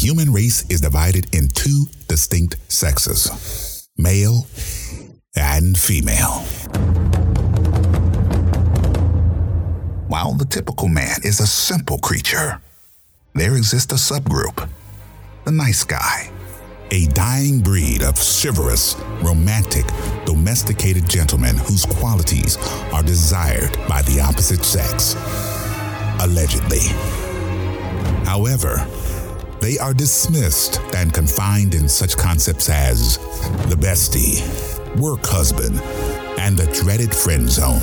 human race is divided in two distinct sexes male and female. While the typical man is a simple creature, there exists a subgroup, the nice guy, a dying breed of chivalrous, romantic, domesticated gentlemen whose qualities are desired by the opposite sex. Allegedly. However, they are dismissed and confined in such concepts as the bestie, work husband, and the dreaded friend zone.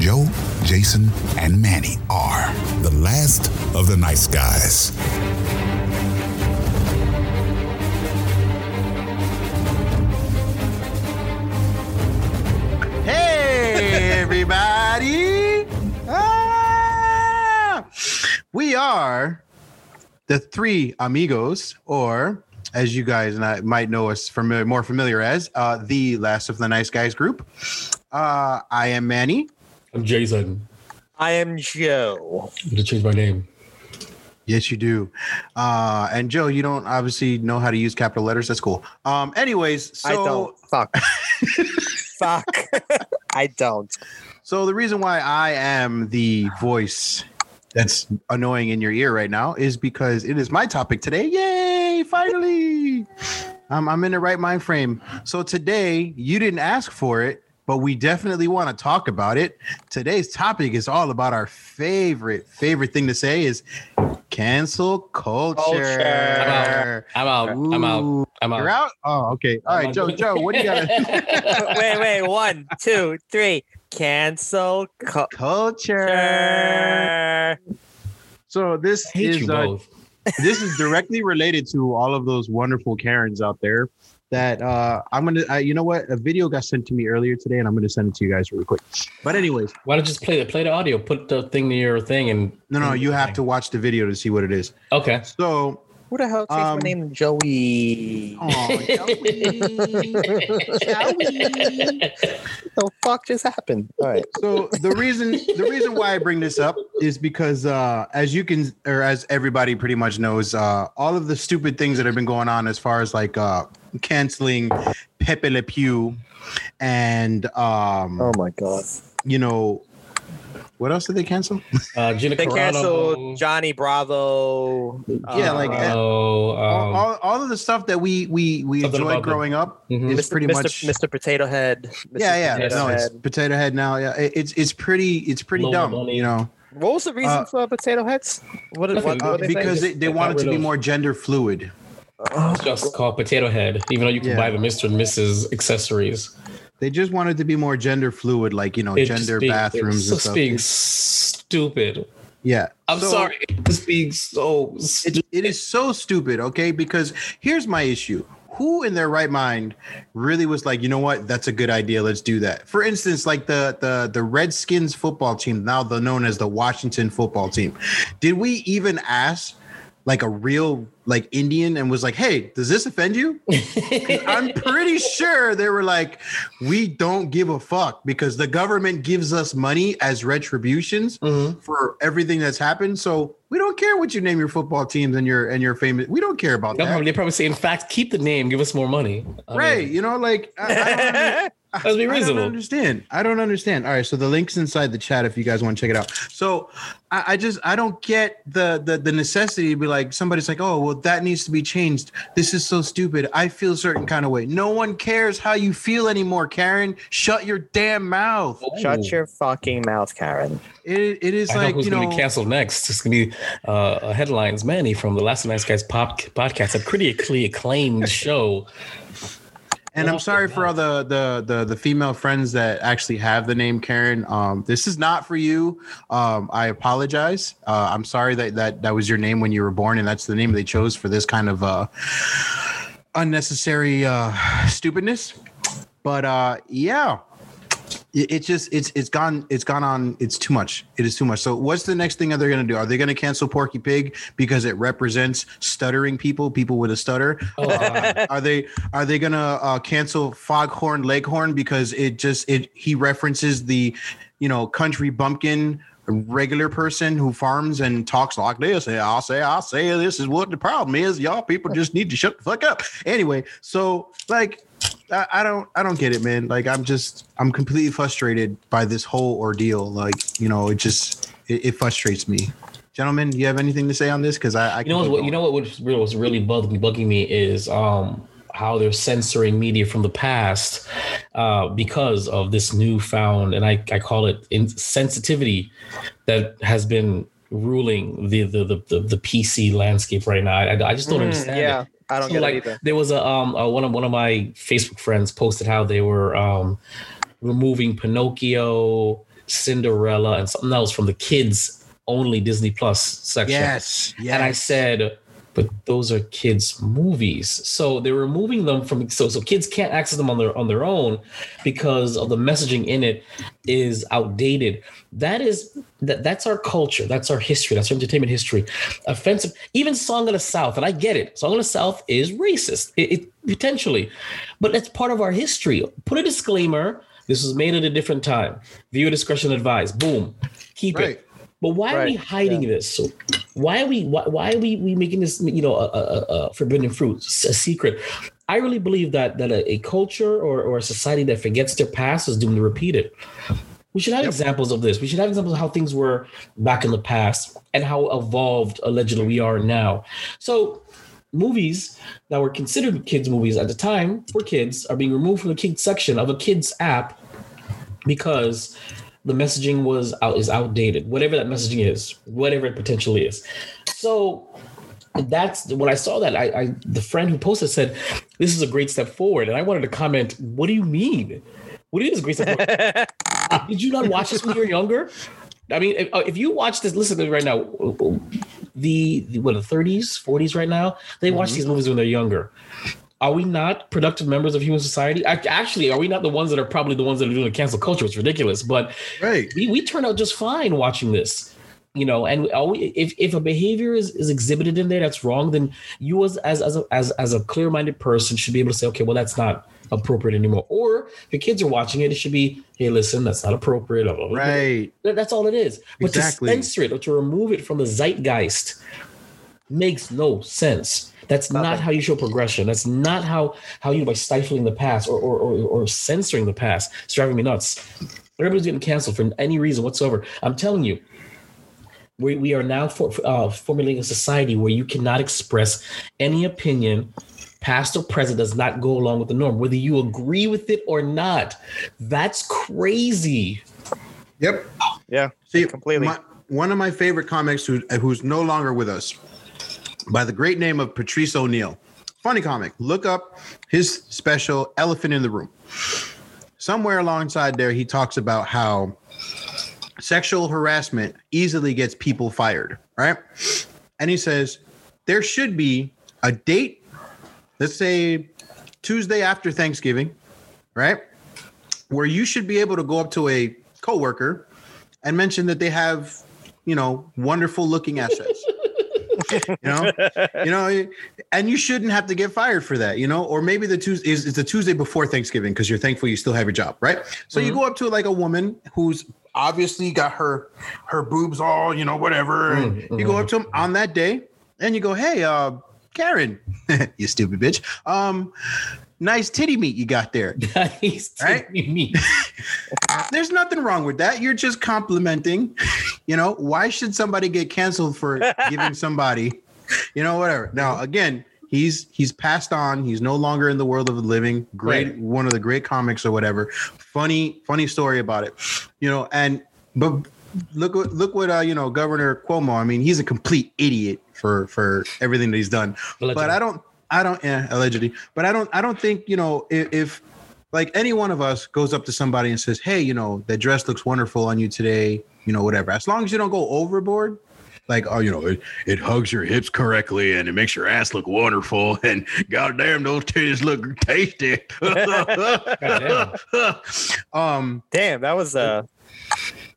Joe, Jason, and Manny are the last of the nice guys. Hey, everybody! Ah! We are the three amigos, or as you guys and I might know us familiar, more familiar as uh, the last of the nice guys group. Uh, I am Manny. I'm Jason. I am Joe. I'm gonna change my name. Yes, you do. Uh, and Joe, you don't obviously know how to use capital letters. That's cool. Um, anyways, so I don't. Fuck. Fuck. I don't. So the reason why I am the voice that's annoying in your ear right now is because it is my topic today. Yay! Finally, I'm, I'm in the right mind frame. So today you didn't ask for it, but we definitely want to talk about it. Today's topic is all about our favorite favorite thing to say is cancel culture. Culture. I'm out. I'm out. Ooh. I'm out. You're out. Oh, okay. All right, I'm Joe. Joe, what do you got? wait, wait. One, two, three. Cancel culture. culture. So this is uh, this is directly related to all of those wonderful Karens out there. That uh, I'm gonna, uh, you know what? A video got sent to me earlier today, and I'm gonna send it to you guys really quick. But anyways, Why don't you just play the play the audio? Put the thing near your thing and no, no, you have to watch the video to see what it is. Okay. So, Who the hell changed Um, my name to Joey? oh, the fuck just happened? All right. so the reason the reason why I bring this up is because uh, as you can or as everybody pretty much knows, uh, all of the stupid things that have been going on as far as like uh, canceling Pepe Le Pew and um, Oh my god. you know what else did they cancel? Uh, Gina They Carano. canceled Johnny Bravo. Yeah, like, uh, Oh, all, um, all, all of the stuff that we we we Something enjoyed about the- growing up Mhm. is Mr. pretty Mr. much Mr. Potato Head. Mr. yeah yeah Potato no it's potato head now yeah It- it's it's pretty it's pretty Lower dumb money. you know What was the reason Uh, for Potato Heads? What, did- what, Uh, what they because they, they They wanted to be of- more gender fluid it's just called Potato Head, even though you can Yeah. buy the Mr. and Mrs. accessories. They just wanted to be more gender fluid like you know It's gender being- bathrooms and just stuff. being stupid. yeah. I'm So- sorry. It's being so it, it is so stupid okay? Because here's my issue. Who in their right mind really was like you know what? That's a good idea. Let's do that. For instance like the the the redskins football team now the known as the washington football team. Did we even ask like a real like indian and was like hey does this offend you i'm pretty sure they were like we don't give a fuck because the government gives us money as retributions Mhm. for everything that's happened. So we don't care what you name your football teams and your and your famous. We don't care about that, they probably say, in fact, keep the name, give us more money. I right? mean, you know, like I, I Let's be I don't reasonable. understand. I don't understand. All right, so the link's inside the chat if you guys want to check it out. So I, I just I don't get the the the necessity to be like somebody's like, oh well, that needs to be changed. This is so stupid. I feel a certain kind of way. No one cares how you feel anymore, Karen. Shut your damn mouth. Shut your fucking mouth, Karen. It, it is I know like who's you going to know. be canceled next. It's going to be uh, headlines. Manny from the Last Nice Guys pop, podcast, a critically acclaimed show. And I'm sorry for all the, the the the female friends that actually have the name Karen. Um, this is not for you. Um, I apologize. Uh, I'm sorry that that that was your name when you were born, and that's the name they chose for this kind of uh, unnecessary uh, stupidness. But uh, yeah, it, it just it's it's gone it's gone on. It's too much. It is too much. So what's the next thing that they're gonna do? Are they gonna cancel Porky Pig because it represents stuttering people, people with a stutter? Oh, uh, are they are they gonna uh, cancel Foghorn Leghorn because it just it he references the you know, country bumpkin regular person who farms and talks like this. And I'll say, I'll say this is what the problem is. Y'all people just need to shut the fuck up. Anyway, so like I, I don't I don't get it, man. Like I'm just I'm completely frustrated by this whole ordeal. Like, you know, it just it, it frustrates me. Gentlemen, do you have anything to say on this? Because I, I You know what? You know what was really, was really bugging, bugging me is um, how they're censoring media from the past uh, because of this newfound, and I, I call it insensitivity that has been ruling the the the, the, the PC landscape right now. I, I just don't Mm, understand. yeah, it. I don't So, get like it either. there was a um uh, one of one of my Facebook friends posted how they were um removing Pinocchio, Cinderella, and something else from the kids only Disney Plus section. Yes. Yes. And I said, but those are kids' movies. So they're removing them from so so kids can't access them on their on their own because of the messaging in it is outdated. That is that that's our culture, that's our history, that's our entertainment history. Offensive, even Song of the South, and I get it. Song of the South is racist, it, it potentially, but it's part of our history. Put a disclaimer. This was made at a different time. Viewer discretion advised. Boom. Keep Right. it. But why are we Right, hiding this? So why are we why, why are we, we making this you know a, a, a forbidden fruit a secret? I really believe that that a, a culture or, or a society that forgets their past is doomed to repeat it. We should have examples of this. We should have examples of how things were back in the past and how evolved allegedly we are now. So movies that were considered kids movies at the time for kids are being removed from the kids section of a kids app because the messaging was out is outdated whatever that messaging is whatever it potentially is. So that's when i saw that I, I the friend who posted said this is a great step forward and i wanted to comment what do you mean? What do you mean it's a great step forward? Did you not watch this when you were younger? I mean if, if you watch this listen to me right now the, the what the 30s 40s right now they watch mm-hmm. these movies when they're younger are we not productive members of human society? Actually, are we not the ones that are probably the ones that are doing the cancel culture? It's ridiculous, but right. we, we turn out just fine watching this you know and we, if, if a behavior is, is exhibited in there that's wrong then you as as as a, as, as a clear-minded person should be able to say okay well that's not appropriate anymore or if your kids are watching it it should be hey listen that's not appropriate blah, blah, blah. Right. That's all it is but Exactly. to censor it or to remove it from the zeitgeist makes no sense that's not how you show progression. That's not how how you by stifling the past or or, or, or censoring the past it's driving me nuts. Everybody's getting canceled for any reason whatsoever. I'm telling you we, we are now for, uh, formulating a society where you cannot express any opinion past or present does not go along with the norm. Whether you agree with it or not that's crazy. Yep. Yeah, See, completely. my- one of my favorite comics who, who's no longer with us by the great name of Patrice O'Neal. Funny comic. Look up his special Elephant in the Room. Somewhere alongside there, he talks about how sexual harassment easily gets people fired, right? And he says there should be a date, let's say Tuesday after Thanksgiving, right? Where you should be able to go up to a coworker and mention that they have, you know, wonderful looking assets. You know, you know, and you shouldn't have to get fired for that, you know, or maybe the Tuesday is it's the Tuesday before Thanksgiving because you're thankful you still have your job, right? So you go up to like a woman who's obviously got her her boobs all, you know, whatever, and you go up to them on that day and you go, "Hey, uh, Karen, you stupid bitch, um, nice titty meat you got there." He's Right? taking me. There's nothing wrong with that. You're just complimenting. You know, why should somebody get canceled for giving somebody, you know, whatever. Now, again, he's he's passed on. He's no longer in the world of the living. Great, Right. one of the great comics or whatever. Funny, funny story about it. You know, and but look what look what uh, you know, Governor Cuomo. I mean, he's a complete idiot for for everything that he's done. But I don't I don't yeah, allegedly. But I don't I don't think, you know, if, if like any one of us goes up to somebody and says, "Hey, you know, that dress looks wonderful on you today," you know, whatever. As long as you don't go overboard, like, oh, you know, it, it hugs your hips correctly and it makes your ass look wonderful, and goddamn, those titties look tasty. um, Damn, that was uh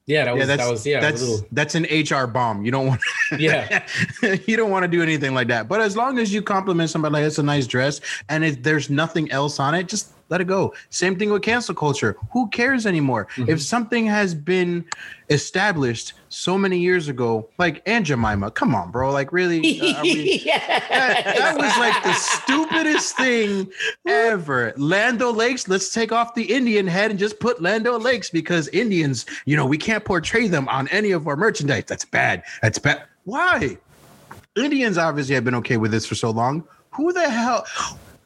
Yeah, that was yeah, that's that was yeah, that's little, that's an HR bomb. You don't want yeah. you don't want to do anything like that. But as long as you compliment somebody like it's a nice dress and if there's nothing else on it, just let it go. Same thing with cancel culture. Who cares anymore? Mhm. If something has been established so many years ago, like Aunt Jemima, come on, bro. Like, really? Uh, we- that, that was like the stupidest thing ever. Land O'Lakes, let's take off the Indian head and just put Land O'Lakes because Indians, you know, we can't portray them on any of our merchandise. That's bad. That's bad. Why? Indians obviously have been okay with this for so long. Who the hell?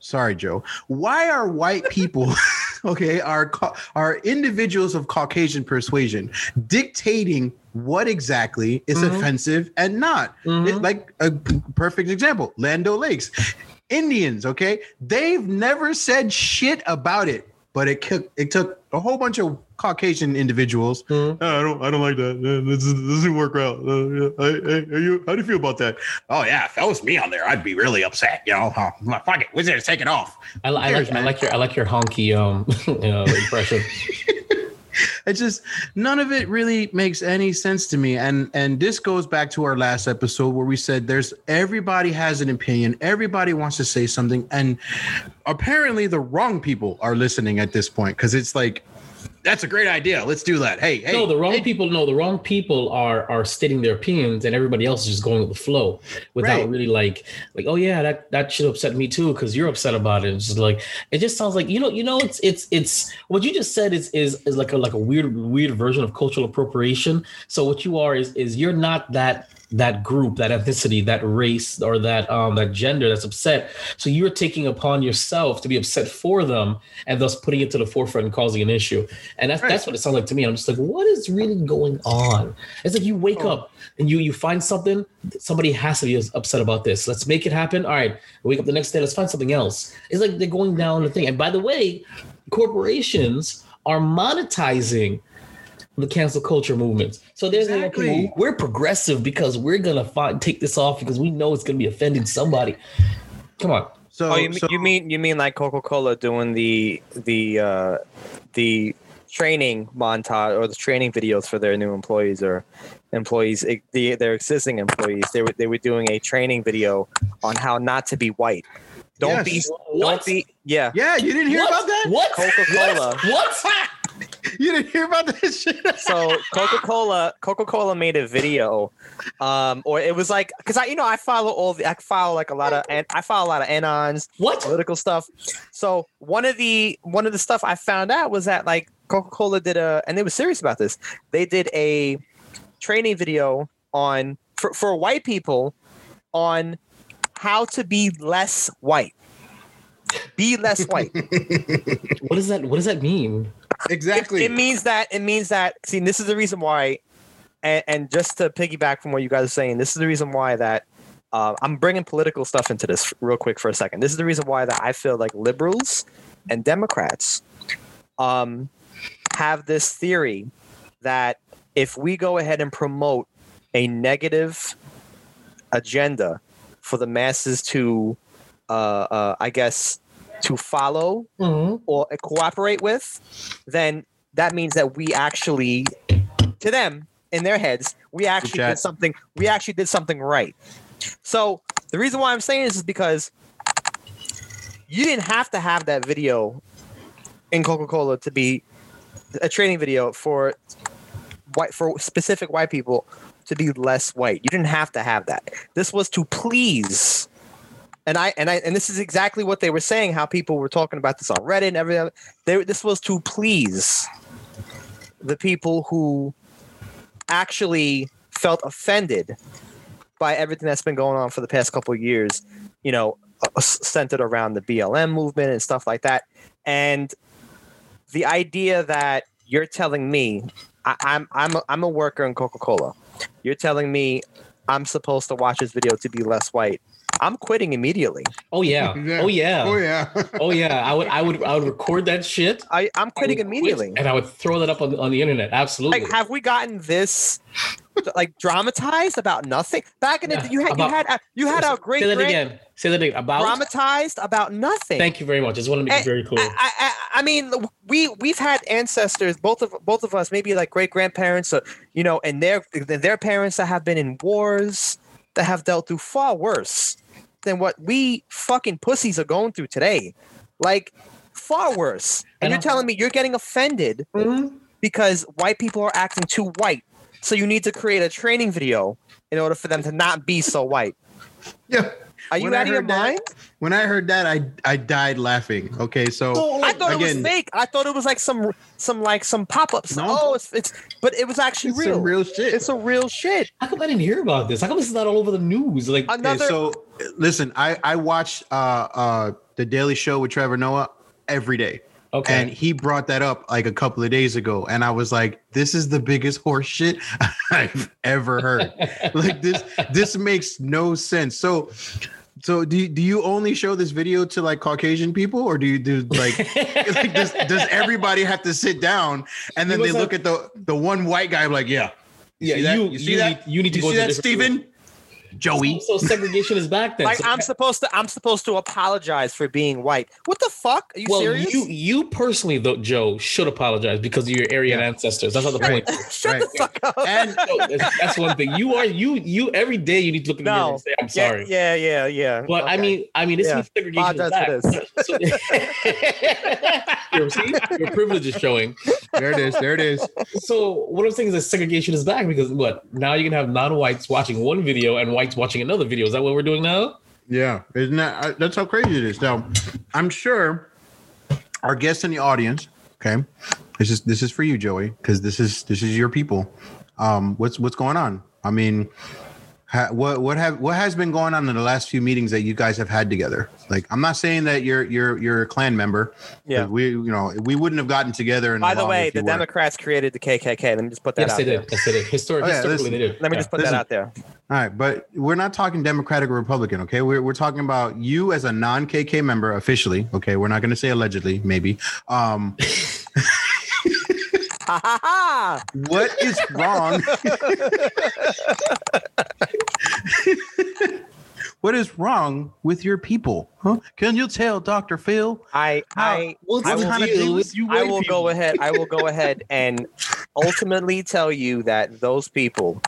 Sorry, Joe. Why are white people, okay, are are individuals of Caucasian persuasion dictating what exactly is Mhm. offensive and not? Mhm. It- like a perfect example, Land O'Lakes. Indians, okay, they've never said shit about it, but it took it took a whole bunch of Caucasian individuals. Mhm. "Oh, I don't, I don't like that. This, this doesn't work out. Uh, yeah. I- I- are you? How do you feel about that? Oh yeah, if that was me on there, I'd be really upset. You know, huh? fuck it, we're gonna take it off. I, I like I like your I like your honky um you know, impression. It's just none of it really makes any sense to me. And and this goes back to our last episode where we said there's everybody has an opinion, everybody wants to say something, and apparently the wrong people are listening at this point because it's like that's a great idea. Let's do that. Hey, hey, no, the wrong hey, people. No, the wrong people are are stating their opinions, and everybody else is just going with the flow without Right. really like like oh yeah that that should upset me too because you're upset about it. It's just like it just sounds like you know you know it's it's it's what you just said is is is like a like a weird weird version of cultural appropriation. So what you are is is you're not that that group, that ethnicity, that race, or that um that gender that's upset. So you're taking upon yourself to be upset for them, and thus putting it to the forefront and causing an issue. And that's Right. that's what it sounds like to me. I'm just like, what is really going on? It's like you wake Oh. up and you you find something. Somebody has to be upset about this. Let's make it happen. All right, wake up the next day. Let's find something else. It's like they're going down the thing. And by the way, corporations are monetizing the cancel culture movements. So there's like, okay, Exactly. well, we're progressive because we're gonna find, take this off because we know it's gonna be offending somebody. Come on. So, Oh, you, mean so you mean you mean like Coca Cola doing the the uh, the training montage or the training videos for their new employees or employees the, their existing employees? They were they were doing a training video on how not to be white. Don't Yes. be What? don't be yeah. yeah, you didn't hear what? about that? What? Coca-Cola. What? what? You didn't hear about this shit? so Coca-Cola Coca-Cola made a video um or it was like cuz I you know I follow all the I follow like a lot of and I follow a lot of anons What? political stuff. So one of the one of the stuff I found out was that like Coca-Cola did a and they were serious about this. They did a training video on for, for white people on how to be less white. Be less white. What does that? What does that mean? Exactly. It, it means that it means that see this is the reason why and, and just to piggyback from what you guys are saying this is the reason why that uh, i'm bringing political stuff into this real quick for a second this is the reason why that i feel like liberals and democrats um, have this theory that if we go ahead and promote a negative agenda for the masses to uh, uh, i guess to follow Mhm. or cooperate with, then that means that we actually, to them, in their heads, we actually did something. We actually did something right. So the reason why I'm saying this is because you didn't have to have that video in Coca-Cola to be a training video for white for specific white people to be less white. You didn't have to have that. This was to please and I and I and this is exactly what they were saying. How people were talking about this on Reddit and everything. They, this was to please the people who actually felt offended by everything that's been going on for the past couple years. You know, uh, centered around the BLM movement and stuff like that. And the idea that you're telling me I, I'm I'm a, I'm a worker in Coca Cola. You're telling me I'm supposed to watch this video to be less white. I'm quitting immediately. Oh yeah. Yeah. Oh yeah. Oh yeah. Oh yeah. I would. I would. I would record that shit. I, I'm I quitting would quit, immediately. and I would throw that up on, on the internet. Absolutely. Like, have we gotten this like dramatized about nothing? Back in the Yeah, you had about- you had a, you had a great Say that grand again. Say that again. About. dramatized about nothing. Thank you very much. I just want to make it very clear. I, I, I mean, we we've had ancestors, both of both of us, maybe like great grandparents, or you know, and their their parents that have been in wars that have dealt through far worse than what we fucking pussies are going through today. Like, far worse. And you're telling me you're getting offended mm-hmm. because white people are acting too white. So you need to create a training video in order for them to not be so white. Yeah. Are you When out of your heard that- mind? When I heard that, I I died laughing. Okay, so I thought it was fake. I thought it was like some some like some pop ups. No. Oh, it's it's but it was actually it's real. real shit. It's a real shit. How come I didn't hear about this? How come this is not all over the news? Like, Okay, Another so listen, I I watch uh uh the Daily Show with Trevor Noah every day. okay, And he brought that up like a couple of days ago, and I was like, "This is the biggest horse shit I've ever heard. like this, this makes no sense." So, so do you, do you only show this video to like Caucasian people, or do you do like, like does, does everybody have to sit down and then they look at the the one white guy like, "Yeah, yeah, you You see you that? need, you need to you go see to that, Stephen? Steven? Joey?" So segregation is back then. like So- I'm supposed to I'm supposed to apologize for being white. What the fuck? Are you well, serious? you you personally though, Joe, should apologize because of your Aryan Yeah. ancestors. That's not the point. Shut Right. the fuck up. And No, that's, that's one thing. You are you you every day you need to look in the mirror and say, "I'm yeah, sorry." yeah, yeah, yeah. But I mean, I mean, this Yeah. means segregation is Apologize back. So, your, see, your privilege is showing. there it is. There it is. So what I'm saying is that segregation is back because what now you can have non-whites watching one video and whites watching another video. Is that what we're doing now? Yeah, isn't that uh, that's how crazy it is? Now, I'm sure our guests in the audience. Okay, this is this is for you, Joey, because this is this is your people. Um, what's what's going on? I mean, ha, what what have what has been going on in the last few meetings that you guys have had together? Like, I'm not saying that you're you're you're a Klan member. Yeah. we you know we wouldn't have gotten together. In By the way, the weren't. Democrats created the KKK. Let me just put that Yes, out they there. did. Yes, they did. Histori- Oh, yeah, historically, listen. they did. Let me Yeah. just put Listen. that out there. All right, but we're not talking Democratic or Republican, okay? We're, we're talking about you as a non KK member officially, okay? We're not going to say allegedly, maybe. Um, Ha ha ha! what is wrong? what is wrong with your people? Huh? Can you tell Dr. Phil? I I What's I will deal deal with with you I will people? go ahead. I will go ahead and ultimately tell you that those people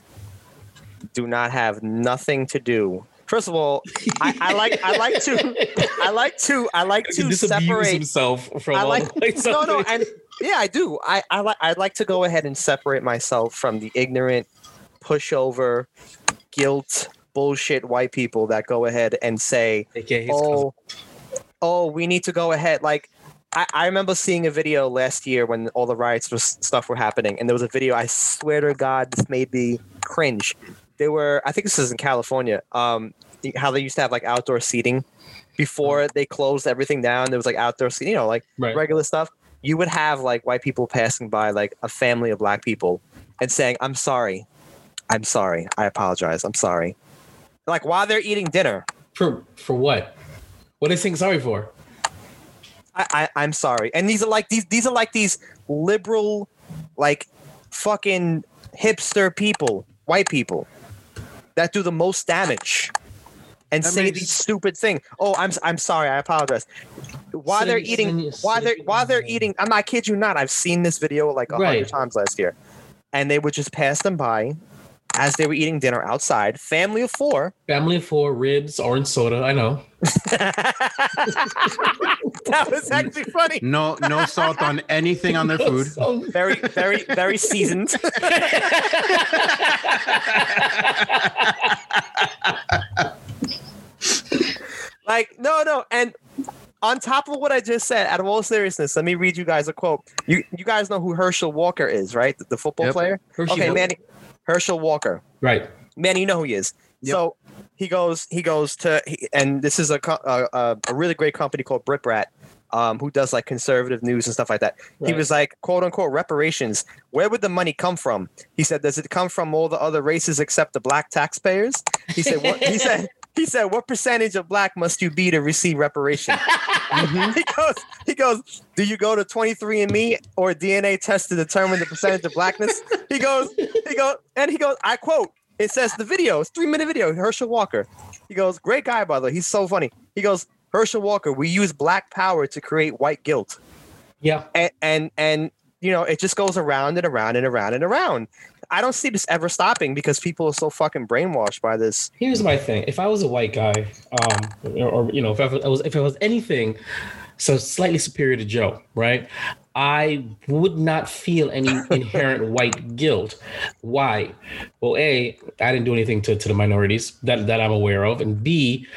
do not have nothing to do. First of all, I, I like I like to I like to I like to separate. himself from I like the no no and yeah I do I I like I'd like to go ahead and separate myself from the ignorant pushover guilt bullshit white people that go ahead and say AKA his oh, cousin. oh, oh, we need to go ahead. Like, I, I remember seeing a video last year when all the riots was, stuff were happening, and there was a video. I swear to God, this made me cringe. They were, I think this is in California. Um, how they used to have like outdoor seating before they closed everything down. There was like outdoor seating, you know, like right. regular stuff. You would have like white people passing by, like a family of black people, and saying, "I'm sorry, I'm sorry, I apologize, I'm sorry." Like while they're eating dinner. For for what? What are they saying sorry for? I, I I'm sorry. And these are like these these are like these liberal, like fucking hipster people, white people, that do the most damage, and That say makes- these stupid thing. Oh, I'm I'm sorry. I apologize. While they're eating, while they're while they're eating, I'm not kid you not. I've seen this video like a hundred Right. times last year, and they would just pass them by as they were eating dinner outside. Family of four. Family of four, ribs, orange soda. I know. that was actually funny. No, no salt on anything on their food. So- Very, very, very seasoned. like, no, no. And on top of what I just said, out of all seriousness, let me read you guys a quote. You you guys know who Herschel Walker is, right? The, the football Yep. player? Hershey okay, Walker. Manny. Herschel Walker. Right. Man, you know who he is. Yep. So he goes, he goes to, he, and this is a, a a a really great company called Breitbart, um, who does like conservative news and stuff like that. He was like, quote unquote, reparations. Where would the money come from? He said, does it come from all the other races except the black taxpayers? He said, what? he said, he said, what percentage of black must you be to receive reparation? he goes, he goes, do you go to 23andMe or DNA test to determine the percentage of blackness? He goes, he goes, and he goes, I quote, it says the video, it's three minute video, Herschel Walker. He goes, great guy, by the way. He's so funny. He goes, Herschel Walker, we use black power to create white guilt. Yeah. And and and you know, it just goes around and around and around and around. I don't see this ever stopping because people are so fucking brainwashed by this. Here's my thing. If I was a white guy, um, or, or, you know, if I was if I was anything, so slightly superior to Joe, right? I would not feel any inherent white guilt. Why? Well, A, I didn't do anything to, to the minorities that, that I'm aware of. And B,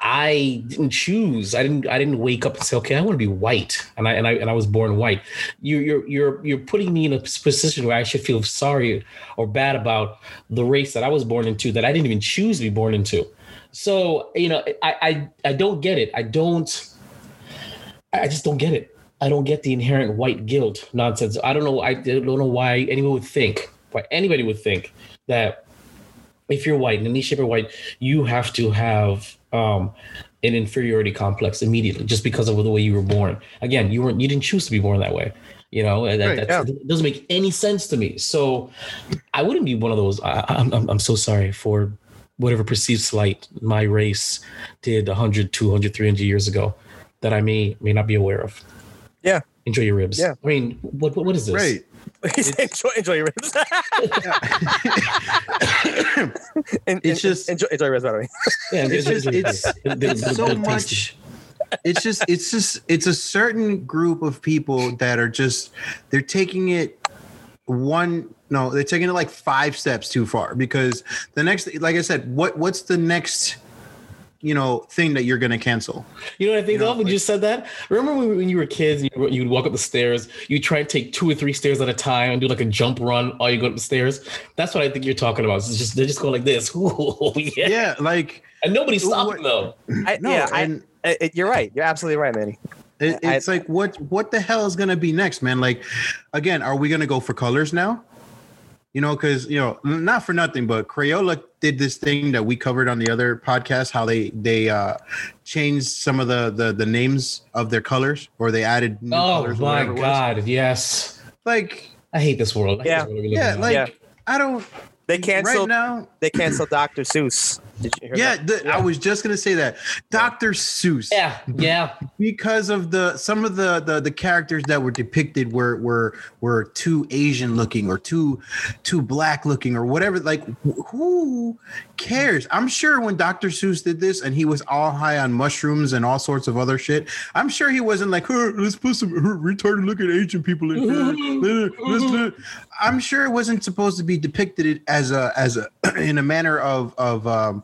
I didn't choose. I didn't. I didn't wake up and say, "Okay, I want to be white," and I and I and I was born white. You, you're you're you're putting me in a position where I should feel sorry or bad about the race that I was born into that I didn't even choose to be born into. So you know, I I, I don't get it. I don't. I just don't get it. I don't get the inherent white guilt nonsense. I don't know. I don't know why anyone would think, why anybody would think that if you're white in any shape or white, you have to have um, an inferiority complex immediately just because of the way you were born. Again, you weren't you didn't choose to be born that way. You know, that, right, yeah. it doesn't make any sense to me. So I wouldn't be one of those. I, I'm, I'm, I'm so sorry for whatever perceived slight my race did 100, 200, 300 years ago that I may may not be aware of. Yeah. Enjoy your ribs. Yeah. I mean, what what, what is this? Right. Enjoy, enjoy your ribs. and, it's just enjoy, enjoy your ribs, by the way. Yeah, it's just it's, it's so much. It's just it's just it's a certain group of people that are just they're taking it one no they're taking it like five steps too far because the next like I said what what's the next you know thing that you're going to cancel. You know what I think you know, of when like, you said that? Remember when, you were kids, you you would walk up the stairs, you try to take two or three stairs at a time and do like a jump run while you go up the stairs. That's what I think you're talking about. It's just they're just going like this. Ooh, yeah. yeah, like and nobody's stopping though. I, no, yeah, and, I, it, you're right. You're absolutely right, Manny. It, it's I, like what what the hell is going to be next, man? Like, again, are we going to go for colors now? You know, because you know, not for nothing, but Crayola did this thing that we covered on the other podcast, how they they uh changed some of the the, the names of their colors, or they added new oh, colors. Oh my god, yes! Like I hate this world. yeah, this world yeah, like yeah. I don't. They canceled right now. They canceled Dr. Seuss. Yeah, the, yeah, I was just gonna say that Dr. Seuss. Yeah, yeah. because of the some of the, the the characters that were depicted were were were too Asian looking or too too black looking or whatever. Like, who cares? I'm sure when Dr. Seuss did this and he was all high on mushrooms and all sorts of other shit. I'm sure he wasn't like, let's put some retarded looking Asian people in here. I'm sure it wasn't supposed to be depicted as a as a in a manner of of um,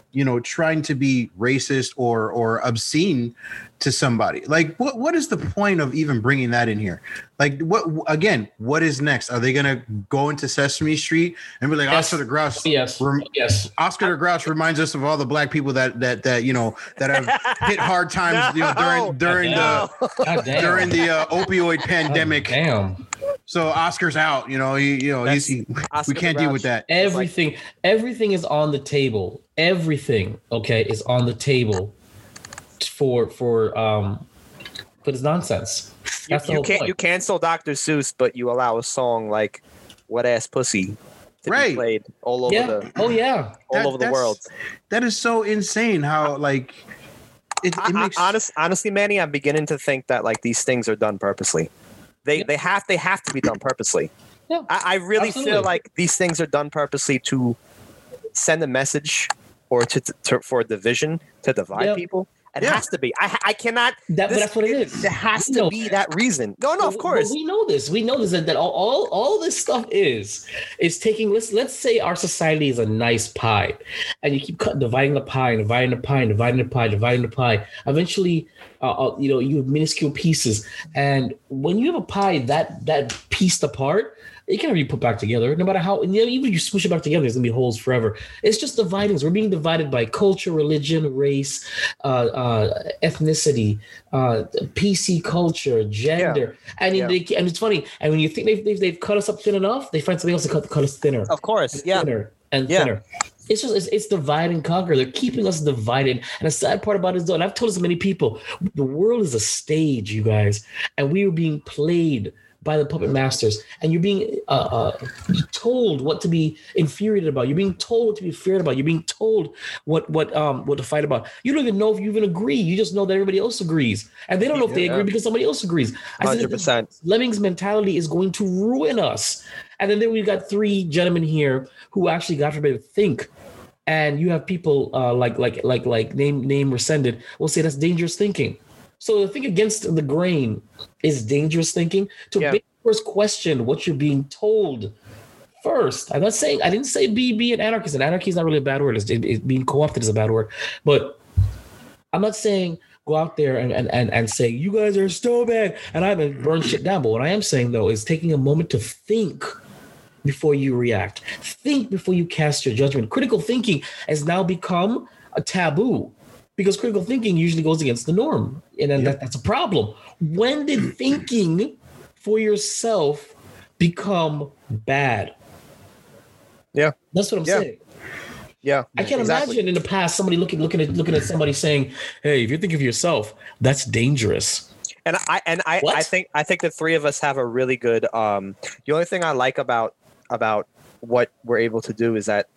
you know trying to be racist or or obscene to somebody like what what is the point of even bringing that in here like what again what is next are they gonna go into sesame street and be like yes. oscar the grouch yes rem- yes oscar the grouch reminds us of all the black people that that that you know that have hit hard times no. you know during during no. the during the uh, opioid pandemic damn so Oscar's out. You know, he, you know, he's, he, we can't deal with that. Everything, everything is on the table. Everything, okay, is on the table for for um, but it's nonsense. That's you, you can't point. you cancel Dr. Seuss, but you allow a song like "Wet Ass Pussy" to right. be played all over yeah. the oh yeah all that, over the world. That is so insane. How like it, it makes I, honest, honestly, Manny, I'm beginning to think that like these things are done purposely. They yeah. they have they have to be done purposely. Yeah, I, I really absolutely. feel like these things are done purposely to send a message or to, to for division to divide yep. people. It yeah. has to be. I, I cannot. That, this, that's what it is. It has to be that reason. No, no, of course. But we know this. We know this. That, that all, all, all this stuff is is taking. Let's let's say our society is a nice pie, and you keep cut, dividing the pie, and dividing the pie, and dividing the pie, dividing the pie. Eventually, uh, uh, you know, you have minuscule pieces, and when you have a pie that that pieced apart, it can never be put back together. No matter how, even if you squish it back together, there's gonna be holes forever. It's just dividing. We're being divided by culture, religion, race, uh, uh, ethnicity, uh, PC culture, gender, yeah. and yeah. They, and it's funny. And when you think they've, they've, they've cut us up thin enough, they find something else to cut, cut us thinner. Of course, yeah, thinner and yeah. thinner. It's just it's, it's, divide and conquer. They're keeping us divided. And the sad part about it is, though, and I've told this to many people, the world is a stage, you guys, and we are being played by the puppet masters, and you're being uh, uh, told what to be infuriated about. You're being told what to be feared about. You're being told what what um what to fight about. You don't even know if you even agree. You just know that everybody else agrees, and they don't know if they agree because somebody else agrees. Hundred percent. Lemmings mentality is going to ruin us. And then there we've got three gentlemen here who actually, God forbid, think and you have people uh, like like like like name name rescinded will say that's dangerous thinking So the thing against the grain is dangerous thinking. To Yeah. first question what you're being told first. I'm not saying I didn't say be be an anarchist. And anarchy is not really a bad word. It's, it, it- being co-opted is a bad word. But I'm not saying go out there and and and, and say you guys are so bad and I'm gonna burn shit down. But what I am saying though is taking a moment to think before you react. Think before you cast your judgment. Critical thinking has now become a taboo because critical thinking usually goes against the norm, and then that, that's a problem. When did thinking for yourself become bad? Yeah. That's what I'm Yeah. saying. Yeah, I can't exactly. imagine in the past somebody looking looking at looking at somebody saying, "Hey, if you think of yourself, that's dangerous." And I and I, What? I think I think the three of us have a really good. Um, the only thing I like about about what we're able to do is that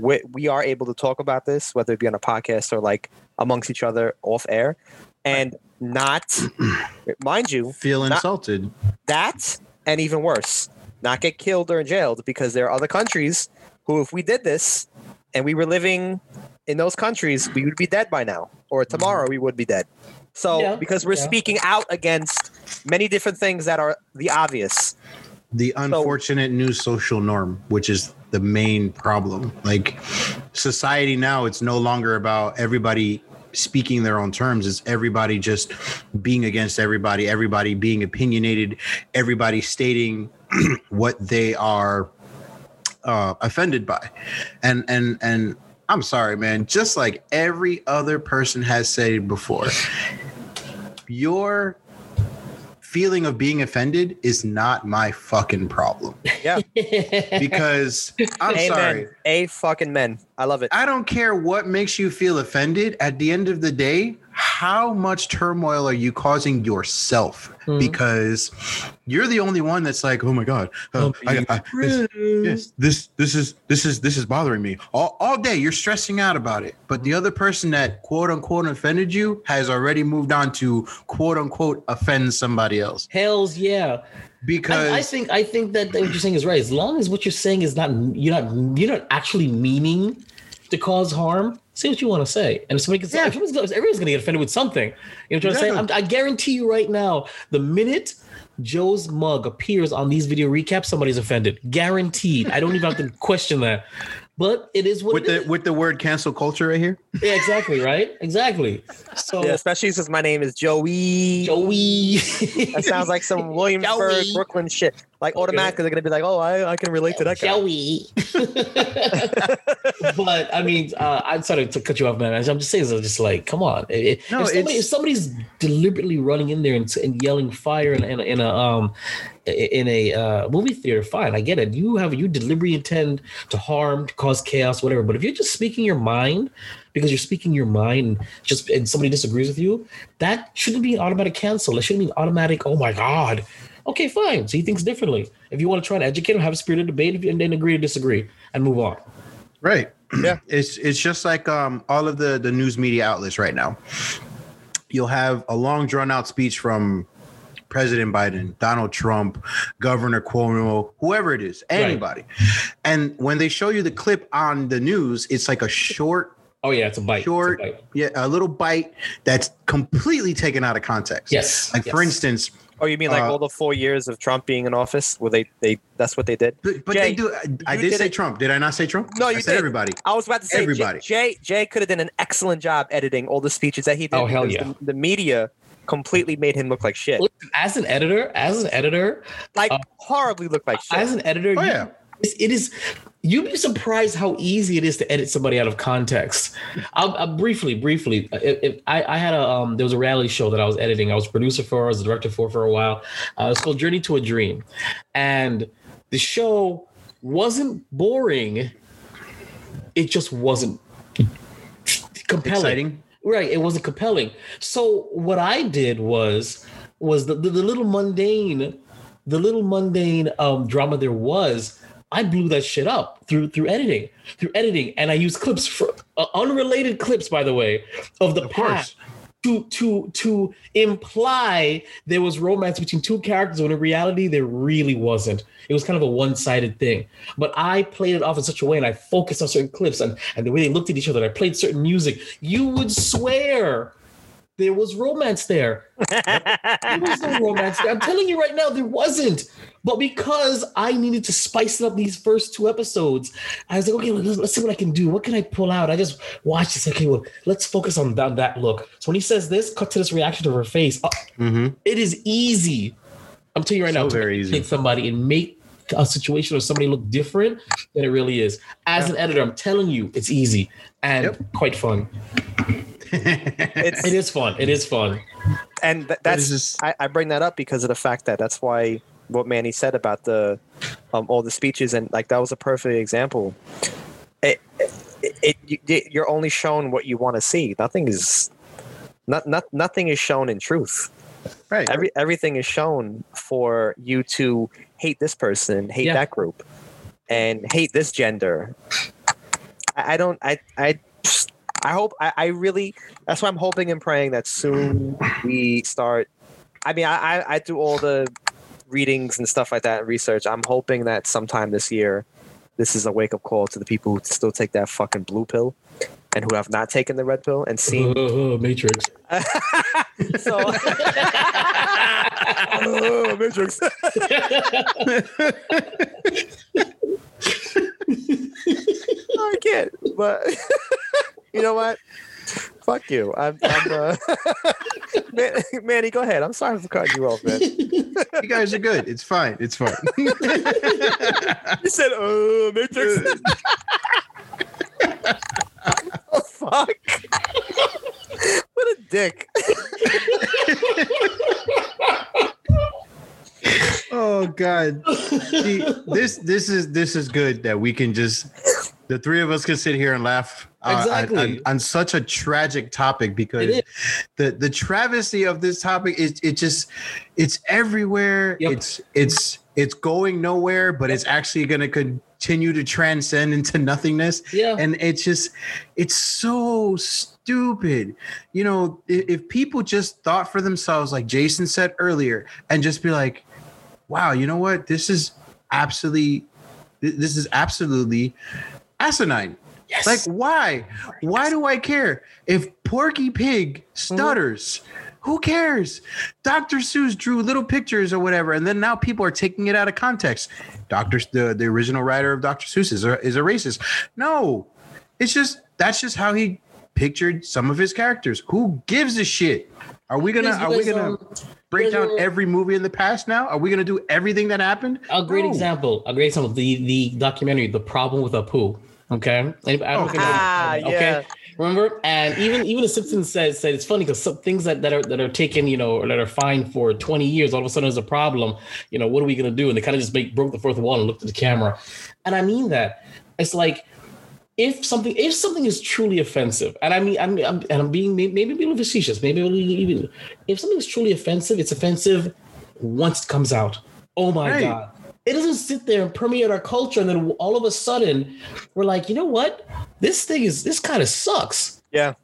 we, we are able to talk about this, whether it be on a podcast or like amongst each other off air, and not, mind you, Feel Not- insulted. that and even worse, not get killed or jailed because there are other countries who, if we did this and we were living in those countries, we would be dead by now, or tomorrow we would be dead. So, Yeah, because we're yeah. speaking out against many different things that are the obvious. the unfortunate new social norm, which is the main problem. Like society now, it's no longer about everybody speaking their own terms. It's everybody just being against everybody, everybody being opinionated, everybody stating what they are uh, offended by. And and and I'm sorry, man. Just like every other person has said before, your feeling of being offended is not my fucking problem Yeah. because I'm Amen. sorry. A fucking men. I love it. I don't care what makes you feel offended. At the end of the day, how much turmoil are you causing yourself? Mhm. Because you're the only one that's like, oh my god, uh, I, I, this, yes, this this is this is this is bothering me all, all day. You're stressing out about it, but the other person that quote unquote offended you has already moved on to quote unquote offend somebody else Hell's yeah. because I, I think I think that what you're saying is right. As long as what you're saying is not you're not you're not actually meaning to cause harm, say what you want to say. And if somebody can say, Yeah. everyone's, gonna- everyone's going to get offended with something. You know what I'm trying to say? I'm, I guarantee you right now, the minute Joe's mug appears on these video recaps, somebody's offended. Guaranteed. I don't even have to question that. But it is what with it the is. with the word cancel culture right here. yeah, exactly, right? Exactly. So Yeah, especially since my name is Joey. Joey. That sounds like some Williamsburg, Joey. Brooklyn shit. Like automatically, they're gonna be like, "Oh, I, I can relate to that guy." Joey. but I mean, uh, I'm sorry to cut you off, man. I'm just saying, so just like, come on. If, No, if, somebody, if somebody's deliberately running in there and, and yelling fire in, in, a- in a um in a uh, movie theater, fine, I get it. You have you deliberately intend to harm, to cause chaos, whatever. But if you're just speaking your mind because you're speaking your mind and just and somebody disagrees with you, that shouldn't be an automatic cancel. It shouldn't be an automatic. Oh my god. Okay, fine. So he thinks differently. If you want to try and educate him, have a spirited debate, and then agree to disagree and move on. Right. Yeah. It's it's just like um all of the the news media outlets right now. You'll have a long drawn out speech from President Biden, Donald Trump, Governor Cuomo, whoever it is, anybody. And when they show you the clip on the news, it's like a short Oh yeah, it's a bite. It's a short bite. yeah, a little bite that's completely taken out of context. Yes. Like for instance, Oh, you mean like Uh, all the four years of Trump being in office? Where they they that's what they did? but, but Jay, they do I you did did say it- Trump. Did I not say Trump? No, I you said did. everybody. I was about to say Everybody. Jay Jay, Jay could have done an excellent job editing all the speeches that he did. Oh, hell yeah. The, the media completely made him look like shit. As an editor, as an editor, Like Uh, horribly look like shit. as an editor, Oh, yeah. it's- it is. You'd be surprised how easy it is to edit somebody out of context. I'll, I'll briefly, briefly. If, if I, I had a um, there was a reality show that I was editing. I was producer for, I was a director for for a while. Uh, it's called Journey to a Dream, and the show wasn't boring. It just wasn't compelling. Exciting. Right, it wasn't compelling. So what I did was was the, the, the little mundane, the little mundane um drama there was. I blew that shit up through through editing, through editing, and I used clips for uh, unrelated clips, by the way, of the Of course. past to to to imply there was romance between two characters when in reality there really wasn't. It was kind of a one-sided thing. But I played it off in such a way and I focused on certain clips and, and the way they looked at each other. And I played certain music. You would swear there was romance there. there was no romance there. I'm telling you right now, there wasn't. But because I needed to spice up these first two episodes, I was like, okay, let's, let's see what I can do. What can I pull out? I just watched this. Okay, well, let's focus on that, that look. So when he says this, cut to this reaction to her face. Oh, Mhm. it is easy. I'm telling you right So now, very easy. take somebody and make a situation or somebody look different than it really is. As an editor, I'm telling you, it's easy and Yep. quite fun. It's It is fun. It is fun. and th- that's just- I, I bring that up because of the fact that that's why what Manny said about the um, all the speeches and like that was a perfect example. It, it, it you- you're only shown what you want to see. Nothing is not, not nothing is shown in truth. right. Every everything is shown for you to hate this person, hate Yeah. that group, and hate this gender. I, I don't. I I I hope. I, I really. That's why I'm hoping and praying that soon we start. I mean, I I, I do all the readings and stuff like that and research. I'm hoping that sometime this year, this is a wake up call to the people who still take that fucking blue pill. And who have not taken the red pill and seen Uh, Matrix. so oh, Matrix. I can't, but you know what? Fuck you. I'm, I'm uh, Man, Manny, go ahead. I'm sorry for cutting you off, man. you guys are good. It's fine. It's fine. You said, "Oh, Matrix." oh fuck! what a dick. oh God. See, this this is this is good that we can just the three of us can sit here and laugh uh, on- Exactly. on, on such a tragic topic because the the travesty of this topic is it just it's everywhere. Yep. It's it's it's going nowhere, but it's actually going to continue to transcend into nothingness. Yeah. and it's just it's so stupid you know if, if people just thought for themselves like jason said earlier and just be like wow you know what this is absolutely this is absolutely asinine. Yes. like why? Why do i care? If porky pig stutters who cares? Dr seuss drew little pictures or whatever and then now people are taking it out of context. Dr the, the original writer of dr seuss is a, is a racist. No. It's just that's just how he pictured some of his characters. Who gives a shit? Are we gonna are we gonna um, break down every movie in the past now? Are we gonna do everything that happened? A great No. example. A great example. The the documentary, "The Problem with Apu." Okay. And I don't know if you Ah, yeah. Okay. Remember? And even even the Simpsons said said it's funny because some things that, that are that are taken, you know, or that are fine for 20 years, all of a sudden there's a problem. You know, what are we gonna do? And they kind of just make broke the fourth wall and looked at the camera. And I mean that. It's like if something if something is truly offensive, and I mean I'm, I'm and I'm being maybe, maybe a little facetious, maybe a little even if something is truly offensive, it's offensive once it comes out. Oh my Right. god. It doesn't sit there and permeate our culture, and then all of a sudden we're like, you know what? This thing is this kind of sucks. Yeah.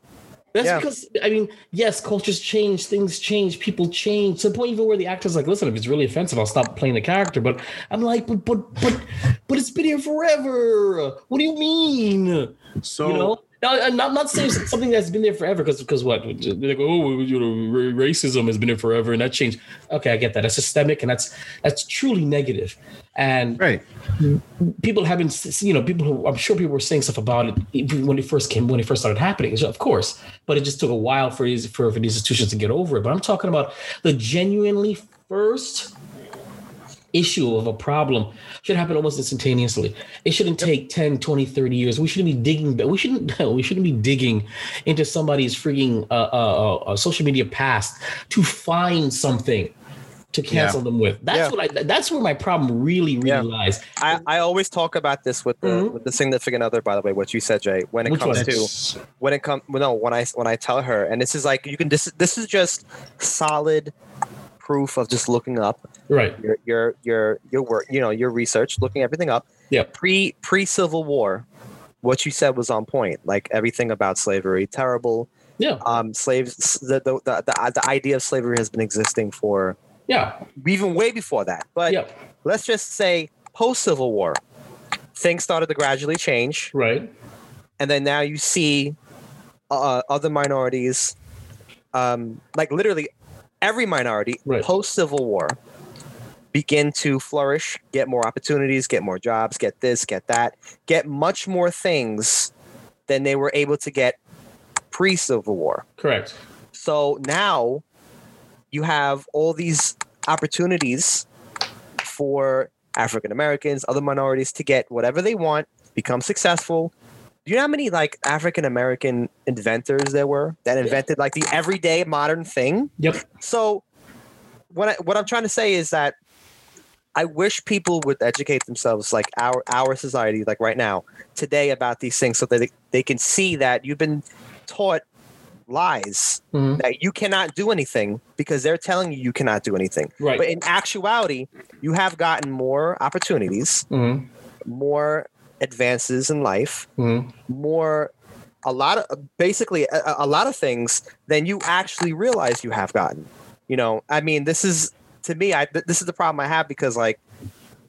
That's Yeah. because I mean, yes, cultures change, things change, people change to the point even where the actor's like, listen, if it's really offensive, I'll stop playing the character. But I'm like, but but but but it's been here forever. What do you mean? so you know now, I'm uh, not, not saying something that's been there forever because because what? They're like oh you know racism has been there forever and that changed. Okay I get that. That's systemic and that's that's truly negative. And right. people haven't. you know people who I'm sure people were saying stuff about it when it first came when it first started happening of course but it just took a while for these for, for these institutions to get over it. But I'm talking about the genuinely first issue of a problem should happen almost instantaneously. It shouldn't take 10, 20, 30 years. We shouldn't be digging, we shouldn't, we shouldn't be digging into somebody's freaking uh, uh, uh, social media past to find something to cancel them with. That's Yeah. what I, that's where my problem really, really Yeah. lies. I, I always talk about this with the Mhm. with the significant other. By the way, what you said, Jay. When it Which comes to when it comes no when I when I tell her, and this is like you can this this is just solid proof of just looking up Right. your your your your work, you know, your research, looking everything up. Yeah. Pre pre Civil War, what you said was on point. Like everything about slavery, terrible. Yeah. Um, slaves. The the the, the, the idea of slavery has been existing for Yeah. even way before that. But Yeah. let's just say post Civil War, things started to gradually change, Right. and then now you see uh, other minorities um, like literally every minority Right. post Civil War begin to flourish, get more opportunities, get more jobs, get this, get that, get much more things than they were able to get pre Civil War. Correct. So now you have all these opportunities for African Americans, other minorities to get whatever they want, become successful. Do you know how many like African American inventors there were that invented like the everyday modern thing? Yep. So what I, what I'm trying to say is that I wish people would educate themselves like our our society like right now today about these things so that they, they can see that you've been taught lies Mhm. that you cannot do anything because they're telling you you cannot do anything. Right. But in actuality, you have gotten more opportunities, Mhm. more advances in life, Mhm. more a lot of basically a, a lot of things than you actually realize you have gotten. You know, I mean, this is to me, I this is the problem I have because like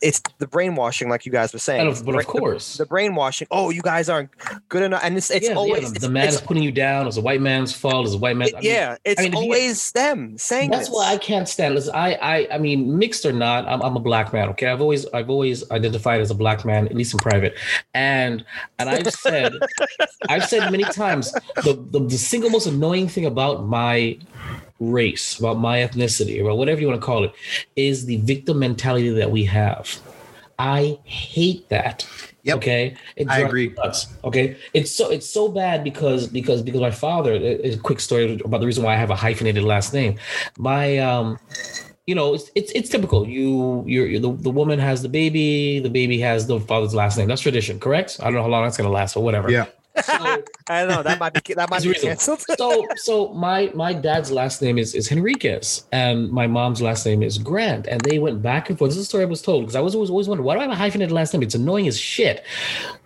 it's the brainwashing, like you guys were saying. Of, but of bra- the- course. the, brainwashing. Oh, you guys aren't good enough, and it's it's Yeah, yeah, always the, it's, the man is putting you down. It's a white man's fault. It's a white man. it- yeah, it's I mean, if you- always them saying That's this. why I can't stand. Listen, I, I, I mean, mixed or not, I'm, I'm a black man. Okay, I've always, I've always identified as a black man, at least in private, and and I've said, I've said many times, the, the the single most annoying thing about my race, about my ethnicity, about whatever you want to call it, is the victim mentality that we have. I hate that. Yep. Okay. It I agree. nuts. Okay. It's so it's so bad because because because my father. A a quick story about the reason why I have a hyphenated last name. My um, you know, it's it's, it's typical. You you're, you're the, the woman has the baby. The baby has the father's last name. That's tradition, correct? I don't know how long that's gonna last, but whatever. Yeah. So, I don't know. That might be that might be canceled. so so my my dad's last name is is Henriquez and my mom's last name is Grant and they went back and forth. This is the story I was told because I was always always wondering why do I have a hyphenated last name? It's annoying as shit.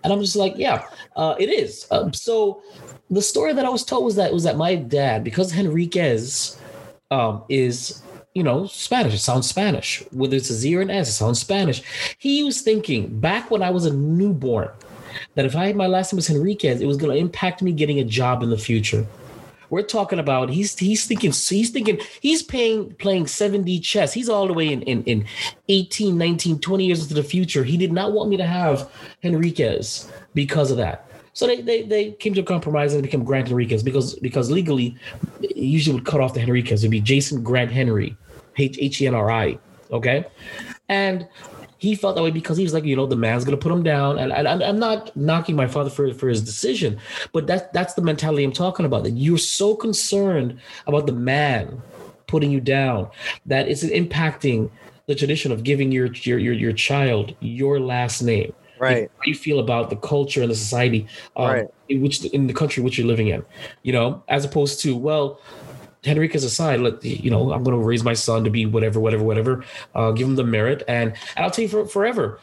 And I'm just like, yeah, uh, it is. Um, so the story that I was told was that was that my dad because Henriquez um, is you know Spanish. It sounds Spanish. Whether it's a Z or an S, it sounds Spanish. He was thinking back when I was a newborn that if I had my last name was Henriquez, it was going to impact me getting a job in the future. We're talking about he's he's thinking he's thinking he's paying playing 7D chess. He's all the way in, in in 18, 19, 20 years into the future. He did not want me to have Henriquez because of that. So they, they they came to a compromise and became Grant Henriquez because because legally usually would cut off the Henriquez. It'd be Jason Grant Henry, H H E N R I. Okay. And he felt that way because he was like, you know, the man's gonna put him down. And, and I'm- I'm not knocking my father for, for his decision, but that's that's the mentality I'm talking about. That you're so concerned about the man putting you down that it's impacting the tradition of giving your your your, your child your last name. Right. How you feel about the culture and the society um, Right. in which in the country which you're living in, you know, as opposed to well, Henriquez aside, let the, you know, I'm going to raise my son to be whatever, whatever, whatever. Uh, give him the merit, and, and I'll tell you for forever.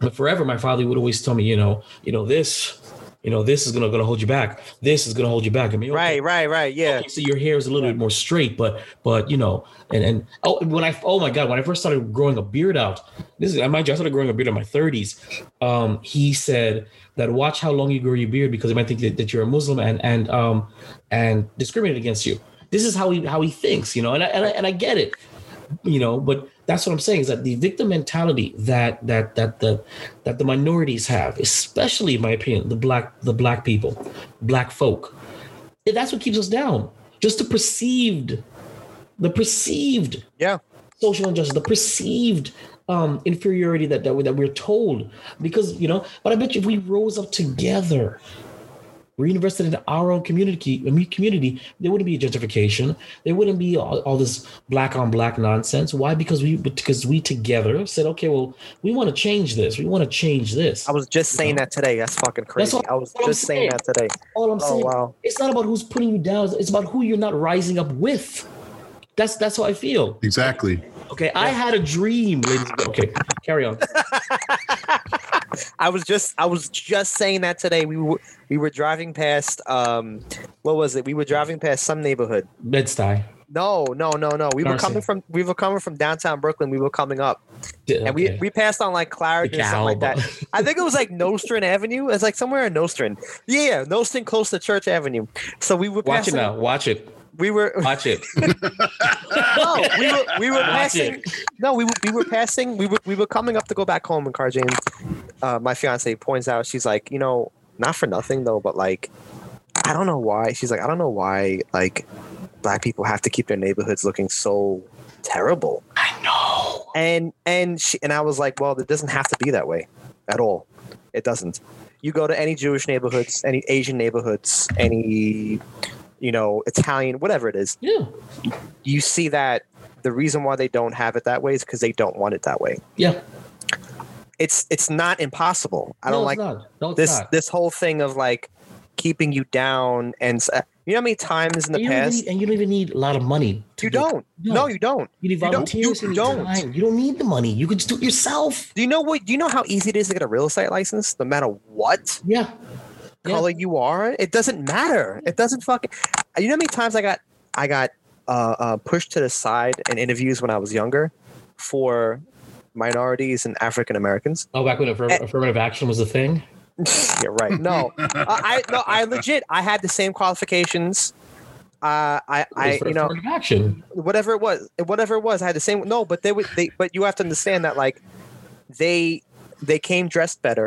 But forever, my father would always tell me, you know, you know this, you know, this is gonna gonna hold you back. This is gonna hold you back. I mean, okay, Right, right, right. Yeah. okay, so your hair is a little bit more straight, but but you know, and and oh, when I oh my god, when I first started growing a beard out, this is I mind you, I started growing a beard in my 30s. Um, he said that watch how long you grow your beard because they might think that, that you're a Muslim and and um and discriminate against you. This is how he how he thinks, you know, and I, and I and I get it, you know, but that's what I'm saying is that the victim mentality that that that the that the minorities have, especially in my opinion, the black the black people, black folk, that's what keeps us down. Just the perceived, the perceived Yeah. social injustice, the perceived um, inferiority that, that that we're told. Because you know, but I bet you if we rose up together, we invested in our own community, I mean, community, there wouldn't be a gentrification. There wouldn't be all, all this black on black nonsense. Why? Because we because we together said, okay, well, we want to change this. We want to change this. I was just saying that today. That's fucking crazy. what- I was just saying saying. that today. all I'm Oh, saying. wow. It's not about who's putting you down. It's about who you're not rising up with. That's that's how I feel. Exactly. Okay, I had a dream, ladies. Okay, carry on. I was just I was just saying that today. We were we were driving past um what was it? We were driving past some neighborhood. Bed Stuy. No, no, no, no. We were coming from we were coming from downtown Brooklyn. We were coming up. And we, we passed on like Clarendon or something like that. I think it was like Nostrand Avenue. It's like somewhere in Nostrand. Yeah, yeah, Nostrand close to Church Avenue. So we were Watch it now. Watch it. We were Watch it. no, we were we were Watch passing. it. No, we were, we were passing. We were we were coming up to go back home, and Car Jane, uh, my fiance, points out. She's like, you know, not for nothing though, but like, I don't know why. She's like, I don't know why like black people have to keep their neighborhoods looking so terrible. I know. And and she and I was like, well, it doesn't have to be that way at all. It doesn't. You go to any Jewish neighborhoods, any Asian neighborhoods, any you know Italian, whatever it is Yeah. you see that the reason why they don't have it that way is because they don't want it that way. Yeah. It's it's not impossible. I No, don't like. No, this not. this whole thing of like keeping you down and uh, you know how many times in the And you don't even past need- and you don't even need a lot of money. to you do don't. No. No, you don't. You need You don't- volunteers. you You, don't. You don't need the money. You can just do it yourself. Do you know what? Do you know how easy it is to get a real estate license, no matter what Yeah. Yeah. color you are? It doesn't matter. It doesn't fucking. You know how many times I got I got uh, uh, pushed to the side in interviews when I was younger for minorities and African Americans. Oh, back when affirm- Eh. affirmative action was a thing. yeah, right. No, uh, I no, I legit. I had the same qualifications. Uh, I, I, you know, action. whatever it was, whatever it was, I had the same. No, but they would, they, but you have to understand that, like, they, they came dressed better.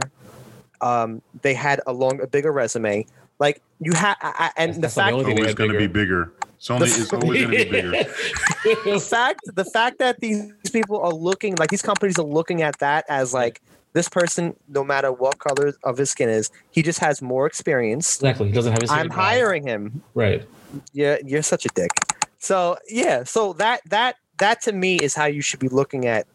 Um, they had a long, a bigger resume. Like you had, and That's- the that's fact, only always going to be bigger. It's only it's always going to be bigger. the fact, the fact that these people are looking, like these companies are looking at that as like this person, no matter what color of his skin is, he just has more experience. exactly. He doesn't have his. I'm hair dye. hiring him. Right. Yeah, you're such a dick. So yeah, so that that that to me is how you should be looking at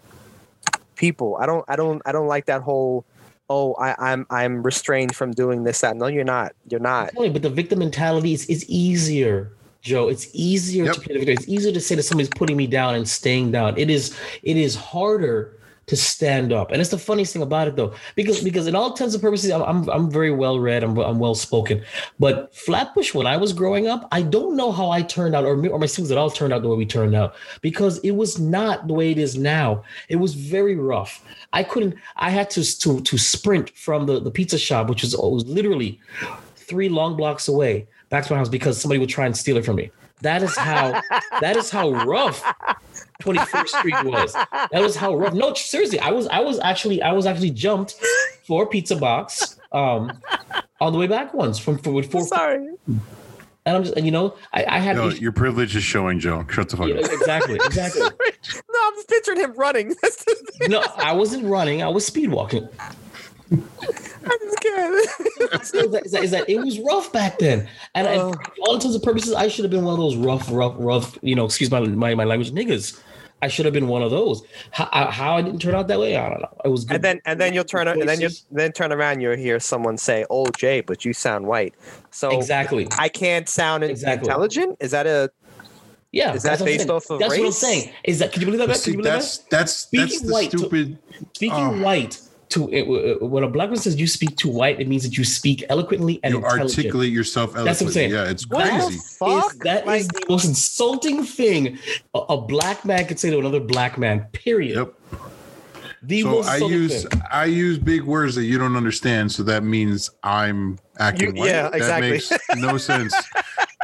people. I don't I don't I don't like that whole oh I, I'm I'm restrained from doing this that. No, you're not. You're not. Funny, but the victim mentality is, is easier, Joe. It's easier Yep. to play the victim. It's easier to say that somebody's putting me down and staying down. It is it is harder to stand up, and it's the funniest thing about it though, because because in all intents and purposes, I'm I'm, I'm very well read. I'm I'm well spoken, but Flatbush when I was growing up, I don't know how I turned out, or me, or my siblings at all turned out the way we turned out, because it was not the way it is now. It was very rough. I couldn't. I had to to to sprint from the the pizza shop, which was, was literally three long blocks away back to my house because somebody would try and steal it from me. That is how that is how rough 21st Street was. That was how rough. No, seriously, I was I was actually I was actually jumped for a pizza box um on the way back once from, from with four Sorry. and I'm just and you know I, I had No, these- your privilege is showing, Joe. Shut the fuck Yeah, up. exactly exactly No, I'm just picturing him running. That's the no I wasn't running I was speed walking I'm just kidding. So is that, is that, is that it was rough back then, and, and Oh. for all intents and purposes, I should have been one of those rough, rough, rough. You know, excuse my my, my language, niggas. I should have been one of those. How, I- how I didn't turn out that way, I don't know. It was good. And then and then you'll turn and then you then turn around. You'll hear someone say, "Oh, Jay, but you sound white." So exactly, I can't sound Exactly. intelligent. Is that a yeah. is that that's what I'm based saying. off of That's what I'm saying. Is that? Can you believe that? Can see, you believe that's that's that's Speaking the white stupid. that? Speaking Oh. white to uh, when a black man says you speak too white, it means that you speak eloquently and You articulate yourself That's what I'm eloquently. saying. Yeah, it's What the crazy. fuck? Is, that is Like- the most insulting thing a, a black man could say to another black man. Period. Yep. The So most I use thing. I use big words that you don't understand. So that means I'm acting You- white. yeah, exactly. That makes no sense.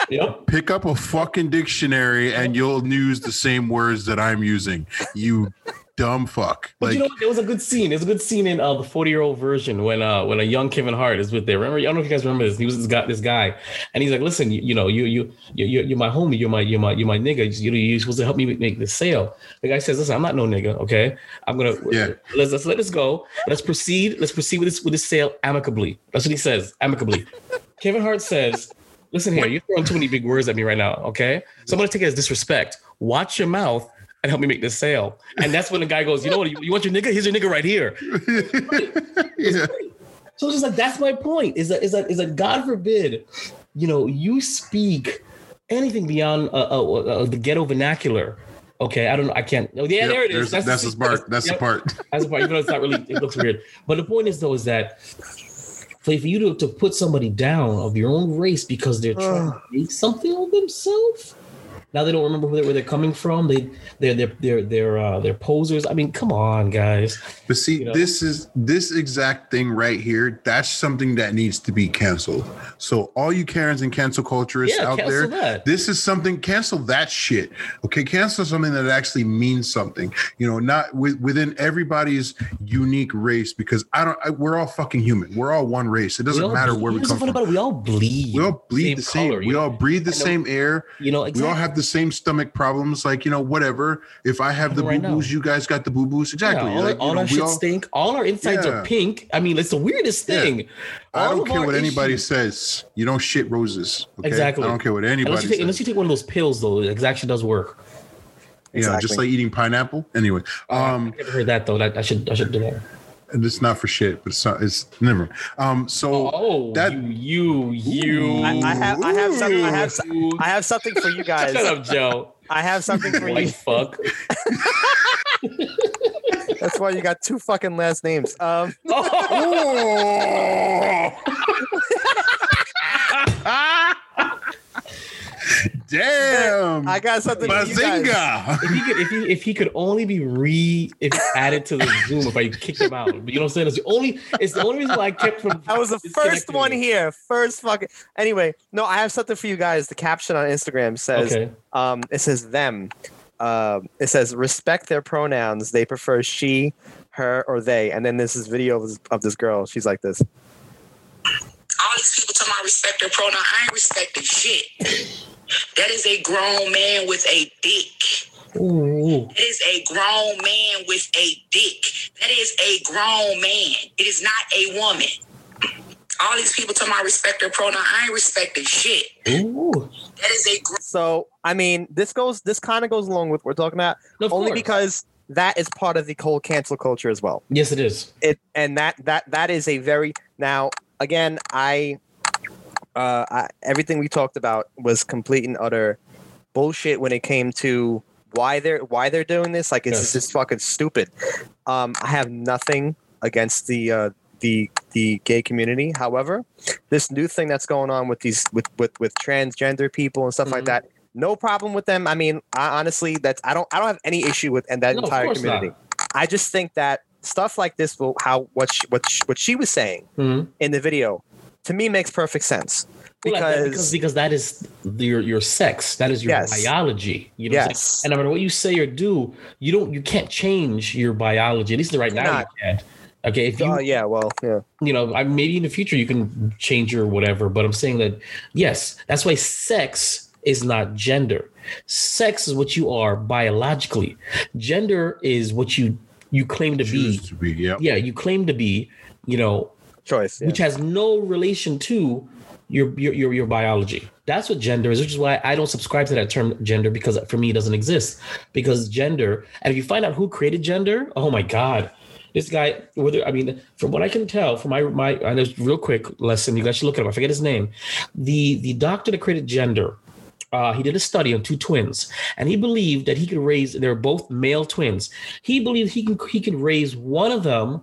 Yep. Pick up a fucking dictionary and you'll use the same words that I'm using. You dumb fuck. But Like you know, what? there was a good scene. There's a good scene in uh, the 40 year old Virgin when uh when a young Kevin Hart is with there. Remember, I don't know if you guys remember this. He was this guy, this guy, and he's like, "Listen, you, you know, you you you you're, you're my homie. You're my you're my you're my nigga. You you're supposed to help me make this sale." The guy says, "Listen, I'm not no nigga. Okay, I'm gonna Yeah. let's let's let this go. Let's proceed. Let's proceed with this with this sale amicably." That's what he says, amicably. Kevin Hart says. Listen here, you're throwing too many big words at me right now, okay? So I'm gonna take it as disrespect. Watch your mouth and help me make this sale. And that's when the guy goes, you know what? You, you want your nigga? Here's your nigga right here. yeah. So it's just like that's my point. Is that is that is that God forbid, you know, you speak anything beyond uh, uh, uh, the ghetto vernacular. Okay, I don't know. I can't. Oh, yeah, Yep, there it is. is. That's, the part. That's yep, the part. That's the part. Even though it's not really, it looks weird. But the point is though, is that for for you to, to put somebody down of your own race because they're trying to make something of themselves, Now they don't remember where they're coming from. They they're they're they're they're uh, they're posers. I mean, come on, guys. But see, You know? this is this exact thing right here. That's something that needs to be canceled. So all you Karens and cancel culturists Yeah, out there, that. this is something. Cancel that shit. Okay, cancel something that actually means something. You know, not with, within everybody's unique race. Because I don't. I, we're all fucking human. We're all one race. It doesn't matter bleed. where we come from. it? We all bleed. We all bleed the same. color, we know? all breathe the same air. You know, We all have the same stomach problems. Like you know, whatever. If I have the Right boo boos, you guys got the boo boos. Exactly. Yeah, all, Like, our, all know, our shit all- stink. All our insides Yeah. are pink. I mean, it's the weirdest Yeah. thing. I All don't care our what anybody says. You don't shit roses. Okay? Exactly. I don't care what anybody Unless you, take, says. unless you take one of those pills, though, it actually does work. you know, just like eating pineapple. Anyway, um, I never heard that though. That I should I should do that. And it's not for shit, but it's not, it's never. Um, so Oh, that- you you you. I, I have I have something I have I have something for you guys. Shut up, Joe. I have something for White you. fuck. That's why you got two fucking last names. Um, damn, I got something for guys. Bazinga. if he could, if he, if he could only be re if added to the Zoom, if I kicked him out, but you know what I'm saying? It's the only, it's the only reason why I kept from. I was the first one here. First fucking. Anyway, no, I have something for you guys. The caption on Instagram says, Okay. um, it says them. Um, it says respect their pronouns. They prefer she, her, or they. And then this is video of this, of this girl. She's like this. all these people talking about respect their pronoun. I ain't respecting shit. That is a grown man with a dick. Ooh. That is a grown man with a dick. That is a grown man. It is not a woman. All these people talking about respect their pronoun. I ain't respecting shit. Ooh. That is a gr- So I mean, this goes. This kind of goes along with what we're talking about, No, of only course. because that is part of the whole cancel culture as well. Yes, it is. it and that that that is a very now again i uh I, everything we talked about was complete and utter bullshit when it came to why they're why they're doing this like it's Yes. just fucking stupid um i have nothing against the uh the the gay community however this new thing that's going on with these with with with transgender people and stuff like Mhm. that no problem with them i mean I, honestly that's i don't i don't have any issue with and that No, entire course not. community I just think that stuff like this will how what she, what she, what she was saying Mhm. in the video to me makes perfect sense Well, like that, because, because because that is your your sex. That is your Yes. biology. You know. Yes. And no matter what you say or do, you don't. You can't change your biology. At least right now Not. you can't. Okay. If you oh yeah well yeah you know, I, maybe in the future you can change your whatever, but I'm saying that yes, that's why sex is not gender. Sex is what you are biologically. Gender is what you you claim to be. To be. Yep. Yeah, you claim to be. You know, choice yeah. which has no relation to your, your your your biology. That's what gender is, which is why I don't subscribe to that term gender because for me it doesn't exist. Because gender, and if you find out who created gender, oh my god, this guy. Whether I mean, from what I can tell, from my my, I know real quick lesson, you guys should look at him. I forget his name. The the doctor that created gender. Uh, he did a study on two twins, and he believed that he could raise. They're both male twins. He believed he can he could raise one of them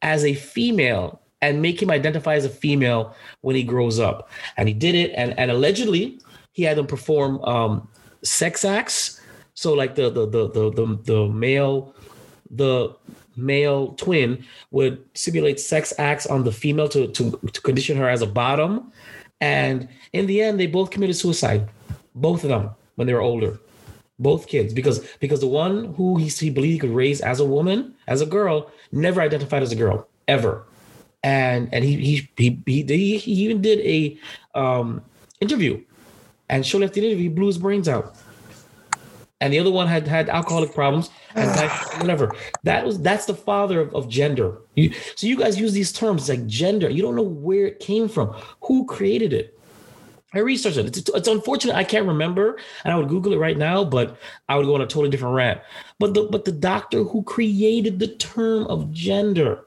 as a female and make him identify as a female when he grows up. And he did it, and and allegedly he had them perform um, sex acts. So like the the the the the, the male the male twin would simulate sex acts on the female to, to to condition her as a bottom. And in the end, they both committed suicide, both of them when they were older both kids because because the one who he, he believed he could raise as a woman as a girl never identified as a girl ever and and he he he he, he, he even did a um interview. And shortly after the interview he blew his brains out. And the other one had had alcoholic problems and whatever. That was that's the father of, of gender. You, so you guys use these terms like gender. You don't know where it came from. Who created it? I researched it. It's, it's unfortunate I can't remember, and I would Google it right now, but I would go on a totally different rant. But the but the doctor who created the term of gender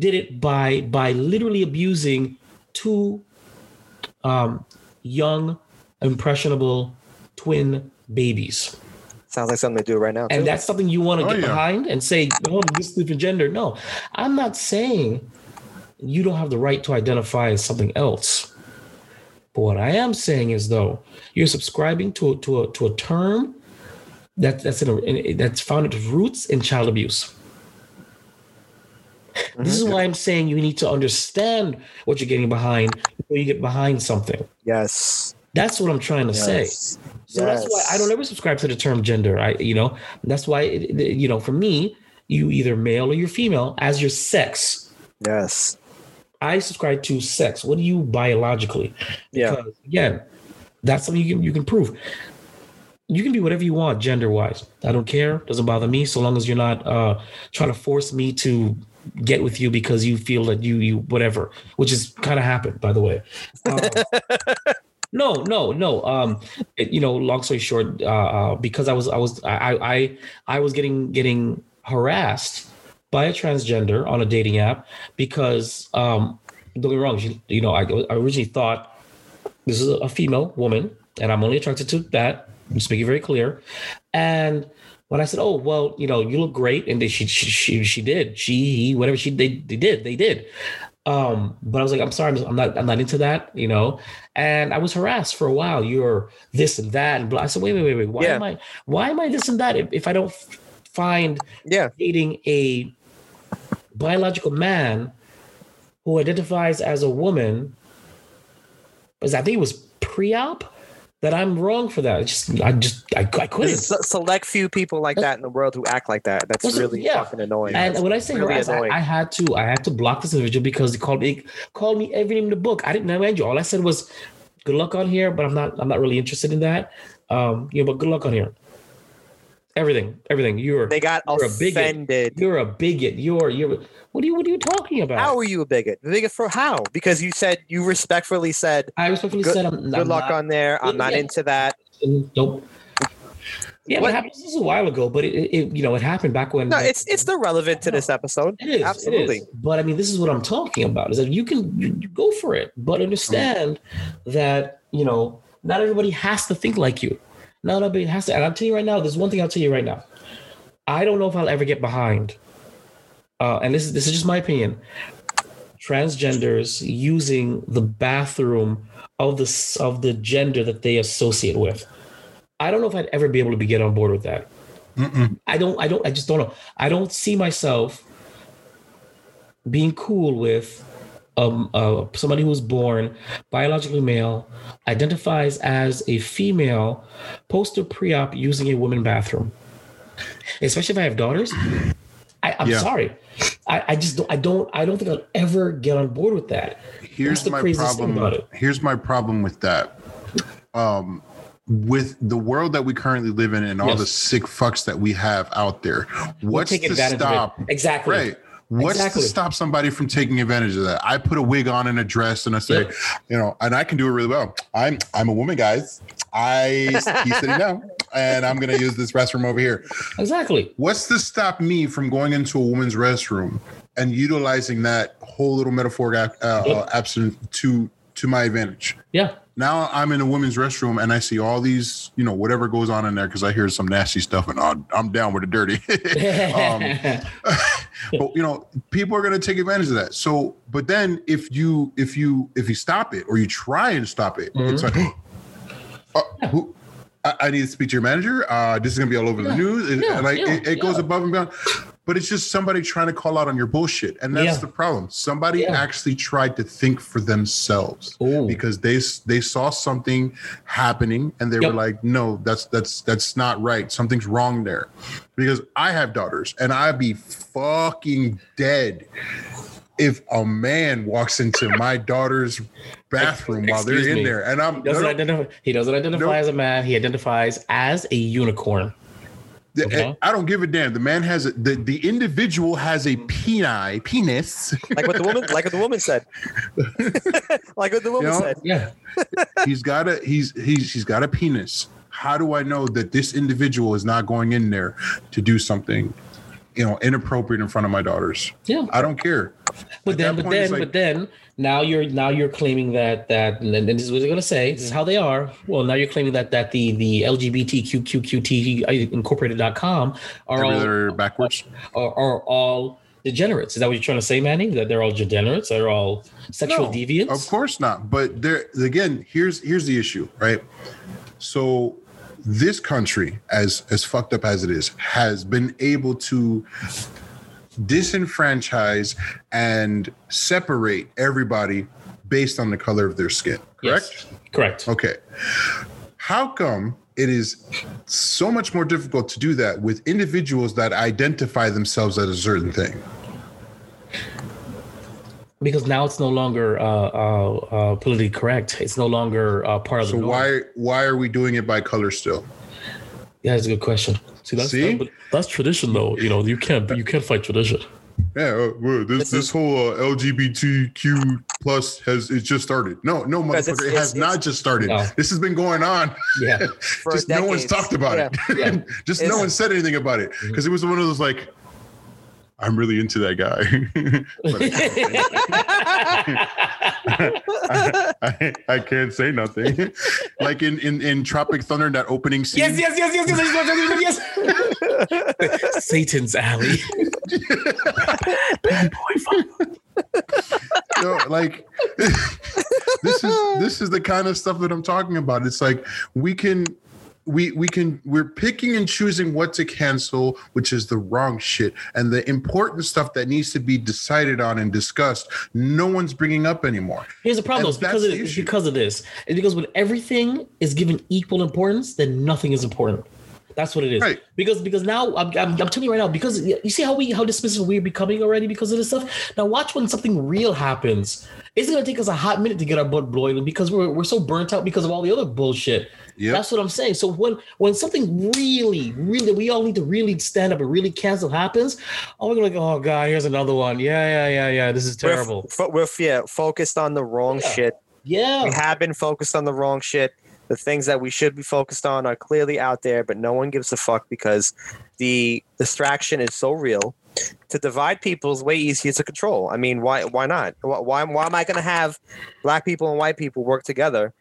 did it by by literally abusing two um, young, impressionable twin babies. sounds like something they do right now too. And that's something you want to Oh, get yeah. behind and say, oh, this is different gender. No, I'm not saying you don't have the right to identify as something else. But what I am saying is, though, you're subscribing to a, to a, to a term that that's in a, in, that's found its roots in child abuse. This is why I'm saying you need to understand what you're getting behind before you get behind something. Yes. That's what I'm trying to say. Yes. So that's why I don't ever subscribe to the term gender. I, you know, that's why, it- you know, for me, you either male or you're female as your sex. Yes. I subscribe to sex. What do you biologically? Yeah. Because again, that's something you can you can prove. You can be whatever you want gender wise. I don't care. Doesn't bother me so long as you're not uh trying to force me to get with you because you feel that you you whatever, which is kind of happened by the way. Um, no, no, no. Um, it- you know, long story short, uh, uh, because I was, I was, I, I, I was getting getting harassed by a transgender on a dating app because, um, don't get me wrong, she, you know, I, I originally thought this is a female woman, and I'm only attracted to that. Just make it very clear. And when I said, "Oh, well, you know, you look great," and they, she, she, she, did, she, he, whatever she, they, they did, they did. Um, but I was like, I'm sorry, I'm not, I'm not into that, you know. And I was harassed for a while. You're this and that, and blah. I said, wait, wait, wait, wait. Why Yeah. am I, why am I this and that? If, if I don't find Yeah. dating a biological man who identifies as a woman, because I think it was pre-op, that I'm wrong for that. It's just, I just, I, I couldn't. Select few people like that in the world who act like that. That's Listen, really yeah. fucking annoying. And when I say really harass, I, annoying. I had to, I had to block this individual because he called me, called me every name in the book. I didn't know you. All I said was, "Good luck on here," but I'm not, I'm not really interested in that. Um, you know, but good luck on here. Everything, everything. You're, they got you're a bigot. offended. you're a bigot. You're, you're. What are you, what are you talking about? How are you a bigot? A bigot for how? Because you said you respectfully said, I respectfully Good- said, I'm, not "Good I'm luck not, on there. I'm not into that." Nope. Yeah, What- happened? This is a while ago, but it, it, you know, it happened back when. No, it's it's still relevant to this episode. It is absolutely. It is. But I mean, this is what I'm talking about: is that you can you, you go for it, but understand that you know not everybody has to think like you. Not everybody has to. And I'm telling you right now, there's one thing I'll tell you right now. I don't know if I'll ever get behind. Uh, and this is this is just my opinion. Transgenders using the bathroom of the of the gender that they associate with. I don't know if I'd ever be able to be get on board with that. I don't. I don't. I just don't know. I don't see myself being cool with um uh, somebody who's born biologically male, identifies as a female, post a pre-op using a women bathroom. Especially if I have daughters. I, I'm Yeah. sorry. I, I just don't. I don't. I don't think I'll ever get on board with that. here's the my problem about it. here's my problem with that um with the world that we currently live in and all Yes. the sick fucks that we have out there what's to advantage of it. stop Exactly. right What's Exactly. to stop somebody from taking advantage of that? I put a wig on and a dress, and I say, Yep. you know, and I can do it really well. I'm I'm a woman, guys. I he's sitting down, and I'm gonna use this restroom over here. Exactly. What's to stop me from going into a woman's restroom and utilizing that whole little metaphor uh, uh, Yep. absent to to my advantage? Yeah. Now I'm in a women's restroom and I see all these, you know, whatever goes on in there because I hear some nasty stuff and oh, I'm down with the dirty. um, but you know, people are going to take advantage of that. So, but then if you if you if you stop it or you try and stop it, it's like, uh, who? I, I need to speak to your manager. Uh, this is going to be all over the news. It, Yeah, like yeah, it, it goes above and beyond. But it's just somebody trying to call out on your bullshit, and that's Yeah. the problem. Somebody Yeah. actually tried to think for themselves Ooh. because they they saw something happening and they Yep. were like, no, that's that's that's not right. Something's wrong there. Because I have daughters, and I'd be fucking dead if a man walks into my daughter's bathroom while they're in me. there, and I'm He doesn't no, no, identify. He doesn't identify Nope. as a man. He identifies as a unicorn. The- Okay. Eh, I don't give a damn. The man has a, the the individual has a peni penis. Like what the woman, like what the woman said. like what the woman You know? said. Yeah. he's got a he's he's he's got a penis. How do I know that this individual is not going in there to do something, you know, inappropriate in front of my daughters? Yeah. I don't care. But At then, but then, like- but then, now you're now you're claiming that that, and this is what they're gonna say. This is how they are. Well, now you're claiming that that the the LGBTQQQT Incorporated.com are all backwards. are, are all degenerates. Is that what you're trying to say, Manny? That they're all degenerates? They're all sexual No, deviants? Of course not. But there again, here's here's the issue, right? So this country, as as fucked up as it is, has been able to disenfranchise and separate everybody based on the color of their skin. Correct? Yes. Correct. Okay. How come it is so much more difficult to do that with individuals that identify themselves as a certain thing? Because now it's no longer uh, uh, uh, politically correct. It's no longer uh, part of So the So why why are we doing it by color still? Yeah, that's a good question. See, that's See? but that's tradition, though. You know, you can't you can't fight tradition. Yeah, uh, well, this This this, whole uh, LGBTQ plus has it just started? No, no, motherfucker, it's- it has not just started. No. This has been going on. Yeah, For just no one's talked about it. Yeah. just It's- no one said anything about it because it was one of those like, I'm really into that guy. I, I, I can't say nothing. like in, in in Tropic Thunder, that opening scene. yes, yes, yes, yes, yes, yes, yes, yes. Satan's alley. Bad boy, know, like this is this is the kind of stuff that I'm talking about. It's like we can we we can we're picking and choosing what to cancel, which is the wrong shit, and the important stuff that needs to be decided on and discussed. No one's bringing up anymore. Here's the problem: because of the it's because of this. It's because when everything is given equal importance, then nothing is important. That's what it is. Right. Because because now I'm, I'm, I'm telling you right now because you see how we how dismissive we're becoming already because of this stuff. Now watch when something real happens. It's gonna take us a hot minute to get our blood boiling because we're we're so burnt out because of all the other bullshit. Yep. That's what I'm saying. So when when something really, really, we all need to really stand up and really cancel happens, oh, we're gonna oh god, here's another one. Yeah, yeah, yeah, yeah. This is We're, terrible. we're yeah, focused on the wrong Yeah. shit. Yeah. We have been focused on the wrong shit. The things that we should be focused on are clearly out there, but no one gives a fuck because the distraction is so real. To divide people is way easier to control. I mean, why why not? Why why, why am I going to have black people and white people work together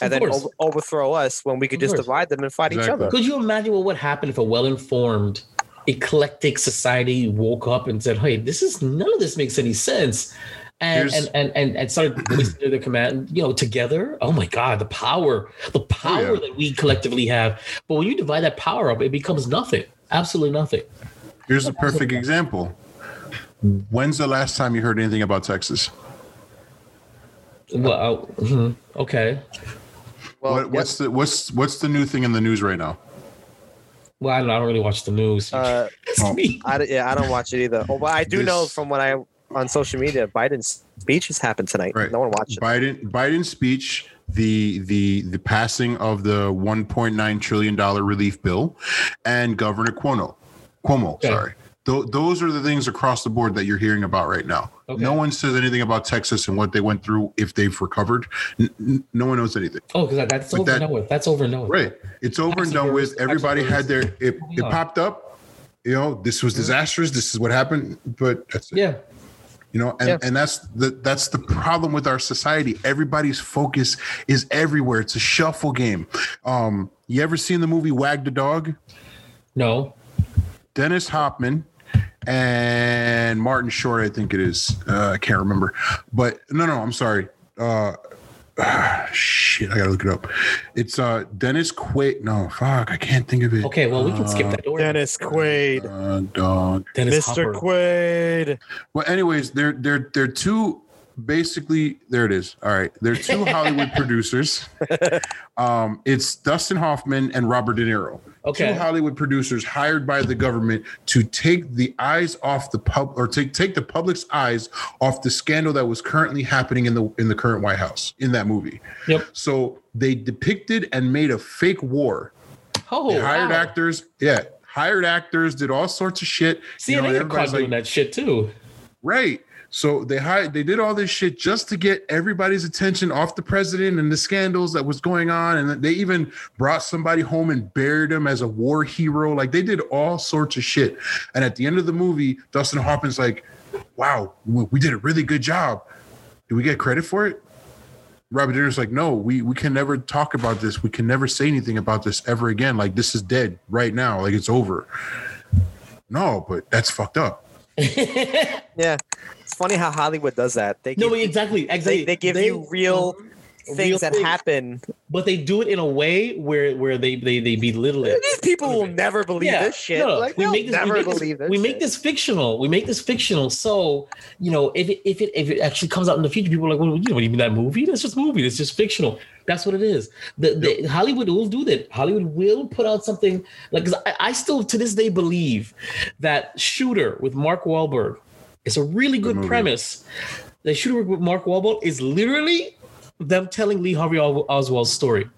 and Of then over, overthrow us when we could Of just course. divide them and fight each other? Could you imagine what would happen if a well-informed, eclectic society woke up and said, "Hey, this is none of this makes any sense," and and, and and and started listening to the command, you know, together. Oh my God, the power, the power yeah. that we collectively have. But when you divide that power up, it becomes nothing. Absolutely nothing. Here's a perfect example. When's the last time you heard anything about Texas? Well, uh, mhm, okay. Well, what, what's the what's what's the new thing in the news right now? Well, I don't, I don't really watch the news. uh, It's oh. me. I, don't- yeah, I don't watch it either. Oh, but I do know from when I on social media, Biden's speech has happened tonight. Right. No one watched it. Biden Biden's speech, the the the passing of the 1.9 trillion dollar relief bill, and Governor Cuomo. Cuomo, Okay. sorry. Th- those are the things across the board that you're hearing about right now. Okay. No one says anything about Texas and what they went through if they've recovered. N- no one knows anything. Oh, because that's But over and done with. That's over and done with. Right. It's over and done with. Everybody had their it, it popped up. You know, this was disastrous. This is what happened. But that's it. Yeah. You know, and, Yeah. and that's the that's the problem with our society. Everybody's focus is everywhere. It's a shuffle game. Um, you ever seen the movie Wag the Dog? No. Dennis Hopman and Martin Short, I think it is. Uh, I can't remember. But no, no, I'm sorry. Uh, ah, shit, I gotta look it up. It's uh Dennis Quaid. No, fuck, I can't think of it. Okay. Well, we can skip that. Don't. Dennis Quaid. Uh, dog. Dennis Mr. Hopper. Quaid. Well, anyways, they're they're they're two basically there it is. All right. there are two Hollywood producers. Um, it's Dustin Hoffman and Robert De Niro. Okay. Two Hollywood producers hired by the government to take the eyes off the pub or take take the public's eyes off the scandal that was currently happening in the in the current White House in that movie. Yep. So they depicted and made a fake war. Oh, They hired wow. actors, yeah, hired actors, did all sorts of shit. See, You know, they are everybody's caught doing that shit too. Right. So they hired, they did all this shit just to get everybody's attention off the president and the scandals that was going on. And they even brought somebody home and buried him as a war hero. Like they did all sorts of shit. And at the end of the movie, Dustin Hoffman's like, wow, we did a really good job. Do we get credit for it? Robert De Niro's like, no, we we can never talk about this. We can never say anything about this ever again. Like this is dead right now. Like it's over. No, but that's fucked up. Yeah, funny how Hollywood does that. They no, give, exactly, exactly. they, they give you real things real that things. happen. but they do it in a way where where they they, they belittle it. These people will never believe Yeah, this shit. no, like, we make this, never we make believe this, we make this fictional. We make this fictional. So you know, if it if it if it actually comes out in the future, people are like, well, you know, what do you mean that movie? That's just movie. It's just fictional. That's what it is. The, the Hollywood will do that. Hollywood will put out something like I, I still to this day believe that Shooter with Mark Wahlberg is a really good movie. premise. The Shooter with Mark Wahlberg is literally them telling Lee Harvey Oswald's story.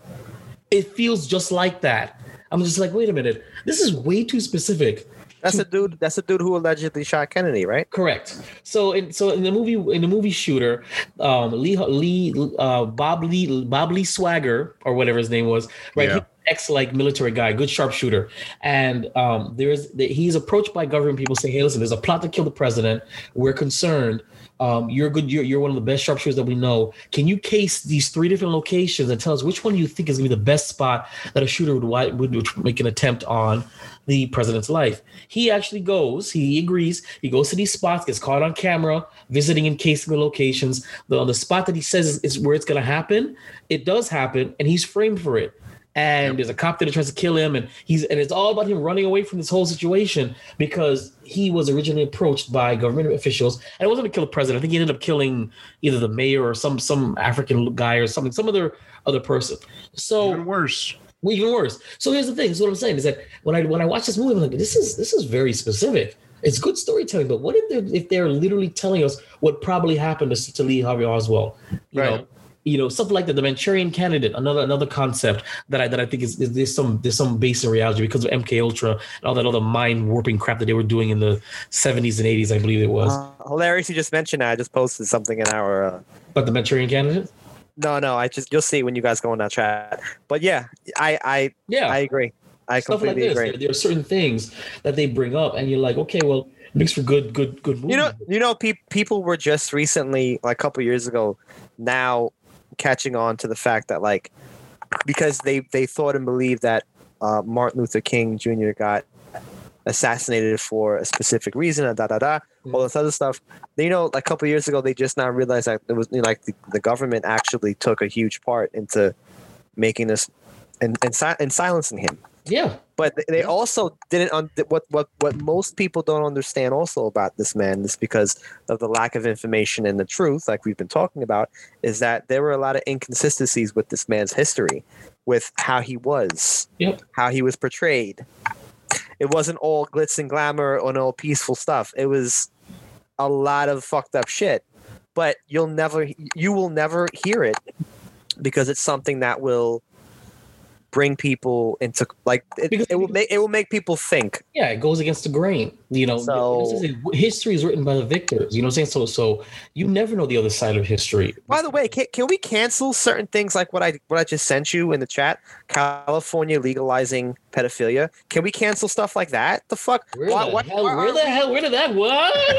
It feels just like that. I'm just like, wait a minute, this is way too specific. That's a dude. That's a dude who allegedly shot Kennedy, right? Correct. So in so in the movie in the movie Shooter, um, Lee Lee uh, Bob Lee Bob Lee Swagger or whatever his name was, right? Yeah. He's Ex like military guy, good sharpshooter, and um, there's he's approached by government people saying, "Hey, listen, there's a plot to kill the president. We're concerned. Um, you're good. You're, you're one of the best sharpshooters that we know. Can you case these three different locations and tell us which one you think is going to be the best spot that a shooter would, would would make an attempt on the president's life?" He actually goes. He agrees. He goes to these spots, gets caught on camera, visiting and casing the locations. The on the spot that he says is, is where it's going to happen, it does happen, and he's framed for it. And there's a cop that tries to kill him, and he's and it's all about him running away from this whole situation because he was originally approached by government officials, and it wasn't to kill the president. I think he ended up killing either the mayor or some some African guy or something, some other other person. So Even worse. well, even worse. So here's the thing. So what I'm saying is that when I when I watch this movie, I'm like, this is this is very specific. It's good storytelling, but what if they're if they're literally telling us what probably happened to, to Lee Harvey Oswald? You Right. know, you know, something like that. The Manchurian Candidate, another another concept that I that I think is, is there's some there's some base in reality because of MK Ultra and all that other mind warping crap that they were doing in the 70s and 80s, I believe it was. Uh, hilarious! You just mentioned that. I just posted something in our. Uh, but the Manchurian Candidate, no, no. I just you'll see when you guys go in that chat. But yeah, I I yeah, I agree. I stuff like completely this. agree. There, there are certain things that they bring up, and you're like, okay, well, makes for good, good, good movie. You know, you know, pe- people were just recently, like a couple years ago, now catching on to the fact that like because they they thought and believed that uh, Martin Luther King Jr. got assassinated for a specific reason, and da da da, all this other stuff. You know, like a couple years ago, they just now realized that it was you know, like the, the government actually took a huge part into making this and and, si- and silencing him yeah, but they- they also didn't un- what what what most people don't understand also about this man is because of the lack of information and the truth like we've been talking about is that there were a lot of inconsistencies with this man's history with how he was Yep. how he was portrayed. It wasn't all glitz and glamour and all peaceful stuff. It was a lot of fucked up shit. But you'll never you will never hear it because it's something that will bring people into like it, Because- it will make it will make people think yeah, it goes against the grain. You know, So- is history is written by the victors. You know what I'm saying? So, so you never know the other side of history. by the way can, can we cancel certain things like what i what i just sent you in the chat california legalizing pedophilia can we cancel stuff like that the fuck Where Why- the why- hell? Where the hell? Where did that? What?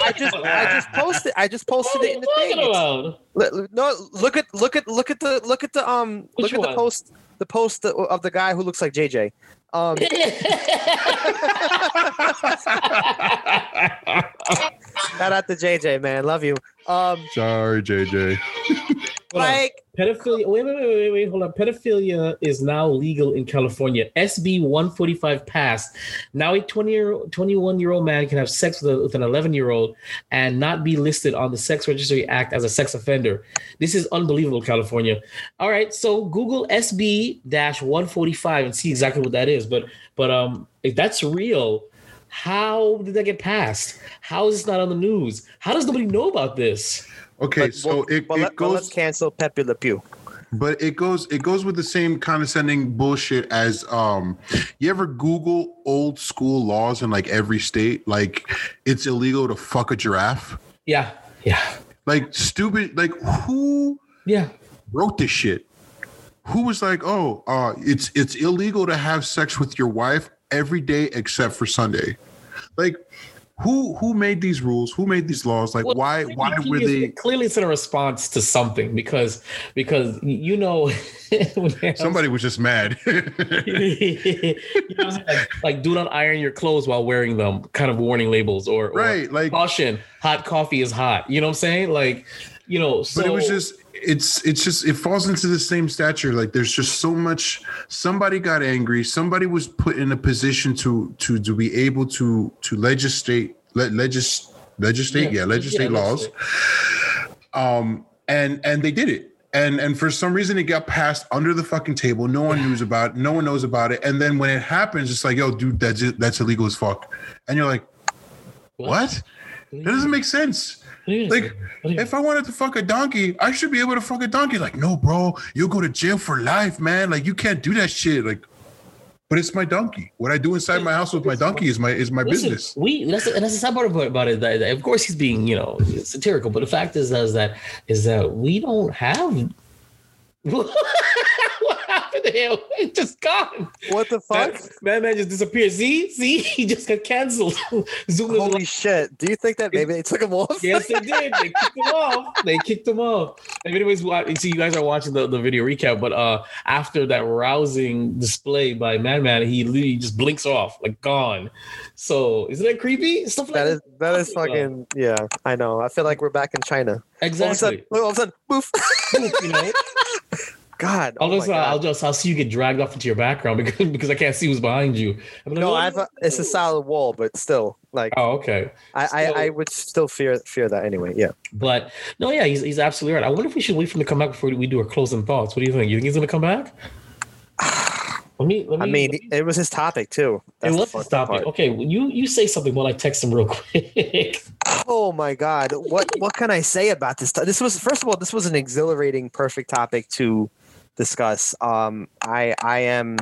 I just I just posted I just posted What it in the thing. about? Look- No, look at look at look at the look at the um Which look at one? the post the post of the guy who looks like JJ. Um, shout out to JJ, man, love you. Um, Sorry, JJ. Like Pedophilia. Wait, wait, wait, wait, wait. Hold on. Pedophilia is now legal in California. SB 145 passed. Now a 20 year, 21 year old man can have sex with, a, with an 11 year old and not be listed on the Sex Registry Act as a sex offender. This is unbelievable, California. All right, so Google SB 145 and see exactly what that is. But but um, if that's real, how did that get passed? How is this not on the news? How does nobody know about this? Okay, but, so well, it, well, it let, us goes, cancel Pepe Le Pew. but it goes, it goes with the same condescending bullshit as um. You ever Google old school laws in like every state? Like, it's illegal to fuck a giraffe. Yeah, yeah, Like stupid. Like who yeah. wrote this shit? Who was like, oh, uh, it's it's illegal to have sex with your wife every day except for Sunday? Like, who who made these rules? Who made these laws? Like Well, why why were clearly- they? Clearly, it's in a response to something because because you know when they have- Somebody was just mad. you know, like, like do not iron your clothes while wearing them, kind of warning labels or, or right, like caution, hot coffee is hot. You know what I'm saying? Like, you know, so but it was just it's it's just it falls into the same stature. Like there's just so much somebody got angry. Somebody was put in a position to to to be able to to legislate le- legis legislate? Yeah, legislate yeah, laws. um and and they did it. And and for some reason it got passed under the fucking table. No one knows about it no one knows about it. And then when it happens it's like yo dude that's it that's illegal as fuck. And you're like what? that doesn't make sense like if I wanted to fuck a donkey, I should be able to fuck a donkey. Like, no, bro, you'll go to jail for life, man. Like, you can't do that shit. Like, but it's my donkey. What I do inside my house with my donkey is my is my Listen, business. We that's and that's the sad part about, about it. That, that of course he's being you know satirical, but the fact is, is that is that we don't have. what happened to him? He just gone. What the fuck? That, that man just disappeared. See, see, he just got canceled. Zoom Holy like, shit! Do you think that maybe they took him off? yes, they did. They kicked him off. They kicked him off. And anyways, wa- see, you guys are watching the, the video recap, but uh, after that rousing display by Madman, he literally just blinks off, like gone. So isn't that creepy? Stuff like That is that is fucking yeah. I know. I feel like we're back in China. exactly. All of a sudden, all of a sudden, poof. you know, God. I'll oh just, uh. I'll just, I'll see you get dragged off into your background because because I can't see who's behind you. Like, no, "Oh, I've a, it's a solid wall, but still, like Oh, okay. I, I, so- I would still fear fear that anyway. Yeah. But no, yeah, he's, he's absolutely right. I wonder if we should wait for him to come back before we do our closing thoughts. What do you think? You think he's gonna come back? Let me. Let me I mean, me- it was his topic too. That's the fucked up topic? part. Okay, well, you you say something while I text him real quick. Oh my God! What what can I say about this? This was first of all, this was an exhilarating, perfect topic to discuss. Um, I I am.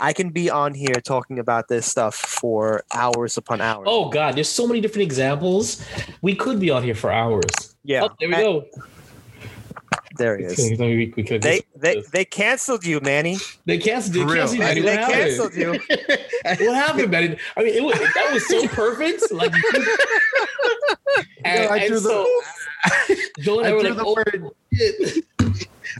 I can be on here talking about this stuff for hours upon hours. oh God, there's so many different examples. We could be on here for hours. yeah, Oh, there we and- go. There he is. We, we They they they canceled you, Manny. they canceled. They canceled you, They, Manny. they What happened? canceled you. What happened, Manny? I mean, it was, that was so perfect. Like, and, I and threw so, Joel and I, I were threw like, the oh, word.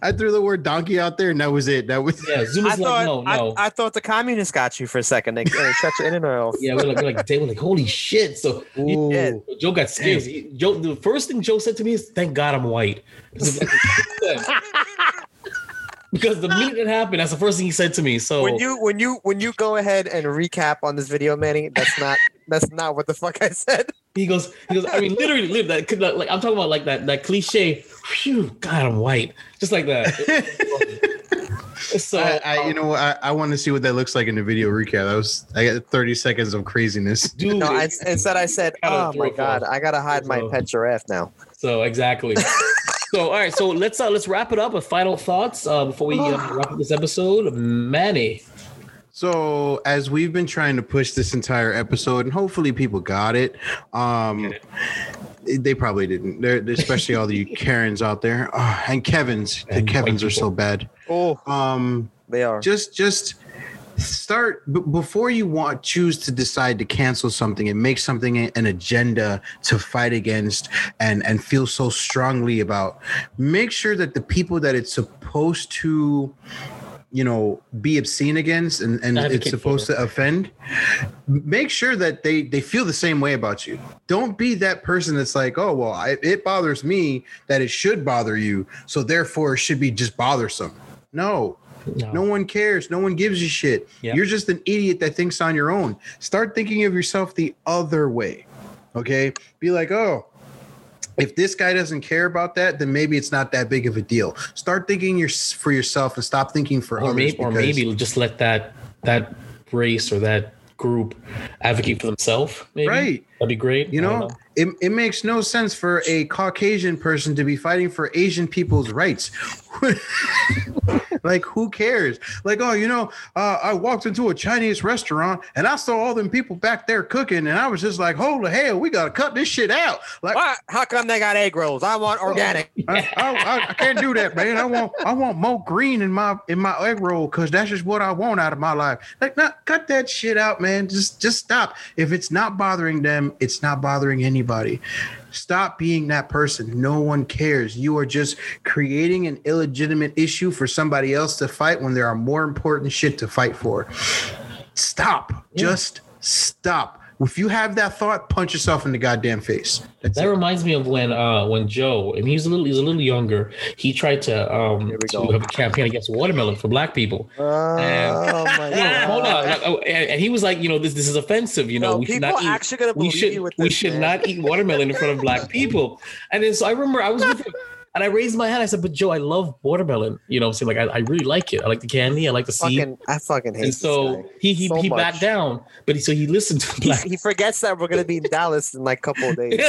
I threw the word donkey out there, and that was it. That was yeah. Zoom I like, thought no, no. I, I thought the communists got you for a second. They, they shut your internet off. yeah, we're like, we're like, they were like, holy shit. So Ooh. Joe got scared. He- Joe, the first thing Joe said to me is, "Thank God I'm white." because the minute it happened, that's the first thing he said to me. So When you when you when you go ahead and recap on this video, Manny, that's not that's not what the fuck I said. He goes, he goes. I mean, literally, literally that, could- like I'm talking about, like that that cliche. Phew, God, I'm white, just like that. so I, I, you know. I, I want to see what that looks like in the video recap. That was I got 30 seconds of craziness. dude. No, I, it's- instead I said, "Oh my god. I gotta hide my pet giraffe now." So exactly. so all right. So let's uh, let's wrap it up with final thoughts uh, before we uh, wrap up this episode. Manny. So as we've been trying to push this entire episode, and hopefully people got it. Um, they probably didn't. They're, especially all the Karens out there, oh, and Kevin's. The And white Kevin's are so bad. Oh, Um, they are. just just start b- before you want choose to decide to cancel something and make something an agenda to fight against and and feel so strongly about make sure that the people that it's supposed to you know be obscene against and, and it's supposed to offend make sure that they they feel the same way about you don't be that person that's like oh well I, it bothers me that it should bother you so therefore it should be just bothersome no No. no one cares. No one gives a shit. Yeah. You're just an idiot that thinks on your own. Start thinking of yourself the other way. Okay? Be like, oh, if this guy doesn't care about that, then maybe it's not that big of a deal. Start thinking your, for yourself and stop thinking for or others. maybe, or maybe just let that that race or that group advocate for themselves. Maybe Right. That'd be great. You I don't know, it, it makes no sense for a Caucasian person to be fighting for Asian people's rights. like who cares? Like, oh, you know, uh, I walked into a Chinese restaurant and I saw all them people back there cooking, and I was just like, holy hell, we gotta cut this shit out. Like, What? How come they got egg rolls? I want organic. I, I, I- I can't do that, man. I want I want more green in my in my egg roll because that's just what I want out of my life. Like, not cut that shit out, man. Just just stop. If it's not bothering them, it's not bothering anybody. Stop being that person. No one cares. You are just creating an illegitimate issue for somebody else to fight when there are more important shit to fight for. Stop. Just stop. If you have that thought, punch yourself in the goddamn face. That's That it. reminds me of when uh when Joe and he's a little he's a little younger. He tried to um to have a campaign against watermelon for black people. Oh my No, god! hold on. Like, oh, And, and he was like, you know, this this is offensive. You know, No, we should not eat. We should you with we should man. not eat watermelon in front of black people. And then so I remember I was with him. And I raised my hand. I said, "But Joe, I love watermelon. You know, so like I, I really like it. I like the candy. I like the seed." Fucking, I fucking hate And so he he, so he much. backed down, but he, so he listened to He, black. he forgets that we're gonna be in Dallas in like a couple of days.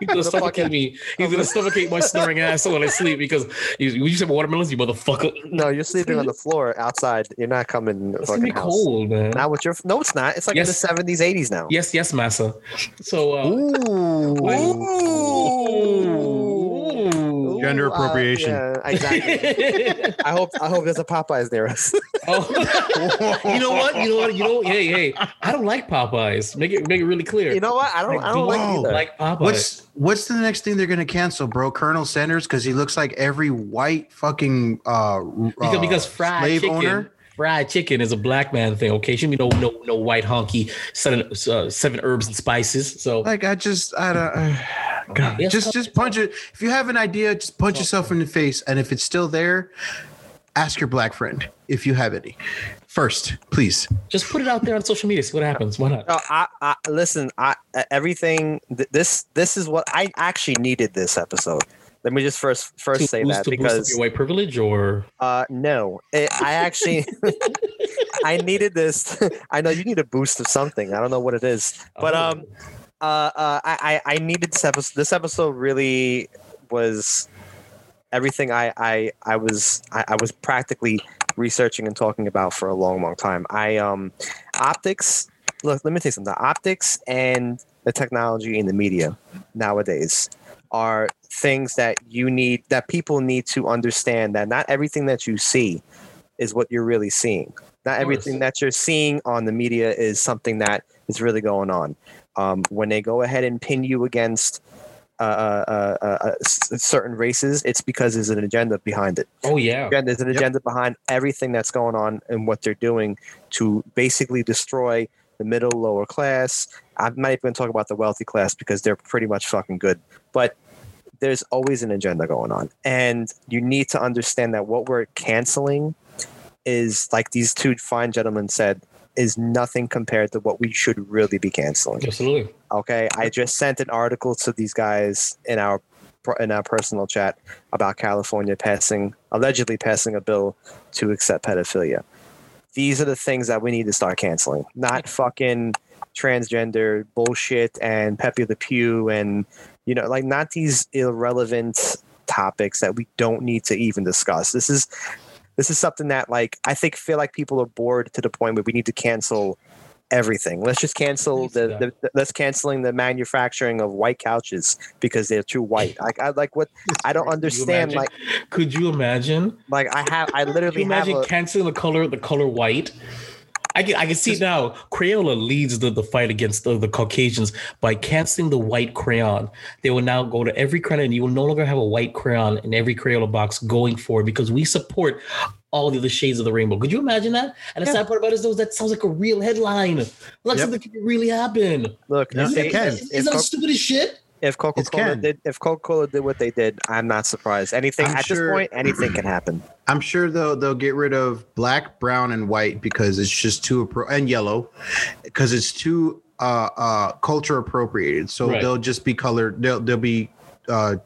He's gonna suffocate me. He's gonna suffocate my snoring ass when I sleep because you, you said watermelons, you motherfucker. no, you're sleeping on the floor outside. You're not coming It's gonna be house. cold, man. Not with your. No, it's not. It's like Yes. in the 70s, 80s now. Yes, yes, massa. So, uh, Ooh. Ooh, uh, appropriation. yeah, exactly. I hope. I hope there's a Popeyes near us. oh, you know what? You know what? You know, hey, hey, I don't like Popeyes. Make it make it really clear. you know what? I don't. I don't like like Popeyes. What's what's the next thing they're gonna cancel, bro? Colonel Sanders because he looks like every white fucking uh, because, uh, because fried slave chicken, owner. Fried chicken is a black man thing. Okay, shouldn't be no no no white honky seven uh, seven herbs and spices. So Like I just I don't. Uh, God, Yes, just just punch it. If you have an idea, just punch yourself in the face, and if it's still there, ask your black friend if you have any. First, please. just put it out there on social media. See what happens. Why not? No, I, I listen. I everything. th- This this is what I actually needed this episode. Let me just first first To say that to boost up because your white privilege or uh no, it, I actually I needed this. I know you need a boost of something. I don't know what it is, but Oh. um, uh, uh, I I I needed this episode. This episode really was everything I I I was I, I was practically researching and talking about for a long long time. I um optics. Look, let me tell you something. The optics and the technology in the media nowadays are things that you need that people need to understand that not everything that you see is what you're really seeing. Not everything that you're seeing on the media is something that is really going on. Um, when they go ahead and pin you against uh, uh, uh, uh, certain races, it's because there's an agenda behind it. oh yeah, Again, there's an Yep. agenda behind everything that's going on and what they're doing to basically destroy the middle, lower class. I'm not even going to talk about the wealthy class because they're pretty much fucking good. But there's always an agenda going on. And you need to understand that what we're canceling is, like these two fine gentlemen said, is nothing compared to what we should really be canceling. absolutely. Okay, I just sent an article to these guys in our in our personal chat about California passing allegedly passing a bill to accept pedophilia. These are the things that we need to start canceling, not fucking transgender bullshit and Pepe Le Pew and you know like not these irrelevant topics that we don't need to even discuss. This is this is something that like I think feel like people are bored to the point where we need to cancel everything. Let's just cancel the, the, let's canceling the manufacturing of white couches because they're too white. Like I like what I don't understand. Like could you imagine? like I have I literally have imagine a, canceling the color the color white? I can I can see now. Crayola leads the, the fight against the, the Caucasians by canceling the white crayon. They will now go to every crayon, and you will no longer have a white crayon in every Crayola box going forward because we support all the other shades of the rainbow. Could you imagine that? And the sad part about it is, though, that sounds like a real headline. Like Yep. something could really happen. look. Yeah, if, it they- can. Is, if that stupid as shit? If Coca Cola did if Coca Cola did what they did, I'm not surprised. Anything I'm at sure- this point, anything can happen. I'm sure they'll they'll get rid of black, brown, and white because it's just too appro- and yellow because it's too uh uh culture appropriated. So Right. they'll just be colored. They'll they'll be uh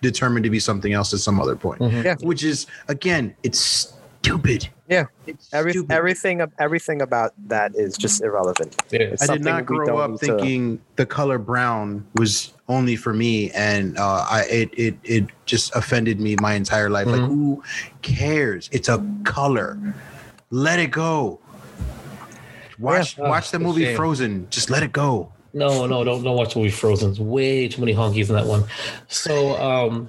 determined to be something else at some other point. Mhm. Yeah. Which is again, it's stupid. Yeah. It's Every, stupid. everything everything about that is just irrelevant. Yeah. I did not grow up need to- thinking the color brown was only for me, and uh, I it it it just offended me my entire life. Like, Mhm. who cares? It's a color. Let it go. Watch Yeah. watch the Oh, movie. Frozen. Just let it go. No, no, don't don't watch the movie Frozen. It's way too many honkies in that one. So um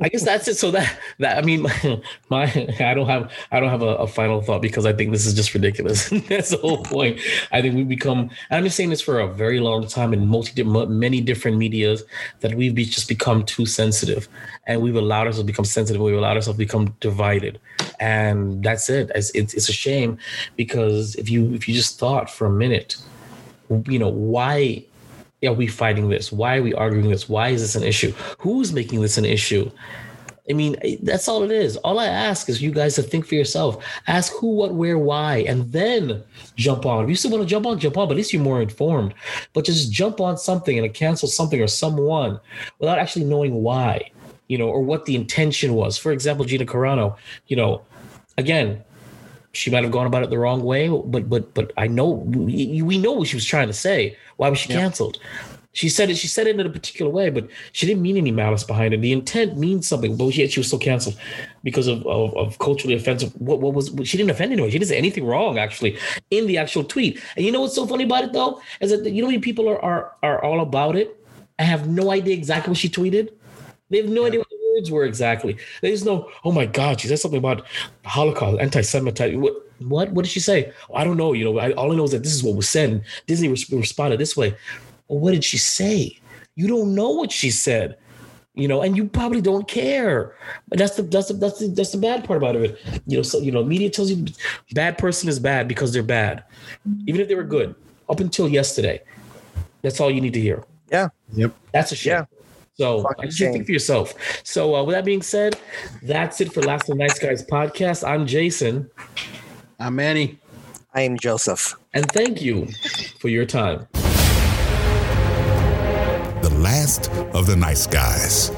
I guess that's it. So that that I mean my, my I don't have I don't have a, a final thought because I think this is just ridiculous. that's the whole point. I think we've become I'm just saying this for a very long time in multi many different medias that we've just become too sensitive and we've allowed ourselves to become sensitive. We've allowed ourselves to become divided, and that's it. It's, it's, it's a shame because if you if you just thought for a minute you know why are we fighting this? Why are we arguing this? Why is this an issue? Who's making this an issue? I mean that's all it is. All i ask is you guys to think for yourself. Ask who what where why and then jump on. If you still want to jump on jump on but at least you're more informed. But just jump on something and cancel something or someone without actually knowing why you know or what the intention was. For example gina carano you know again she might have gone about it the wrong way, but but but I know we, we know what she was trying to say. Why was she canceled? She said it. She said it in a particular way, but she didn't mean any malice behind it. The intent means something, but yet she was still canceled because of, of, of culturally offensive. What what was she didn't offend anyone. She didn't say anything wrong actually in the actual tweet. And you know what's so funny about it though is that you know many people are are are all about it. I have no idea exactly what she tweeted. They have no idea what words were exactly. There's no, oh my God, she said something about Holocaust, anti-Semitism. What? What? What did she say? I don't know. You know, I, all I know is that this is what was said. And Disney res- responded this way. Well, what did she say? You don't know what she said. You know, and you probably don't care. But that's the that's the that's the that's the bad part about it. You know, so you know, media tells you bad person is bad because they're bad, even if they were good up until yesterday. That's all you need to hear. Yeah. Yep. That's a shame. Yeah. So Fucking I just think for yourself. So uh, with that being said, that's it for Last of the Nice Guys podcast. I'm Jason, I'm Manny. I am Joseph. and thank you for your time. The last of the nice guys.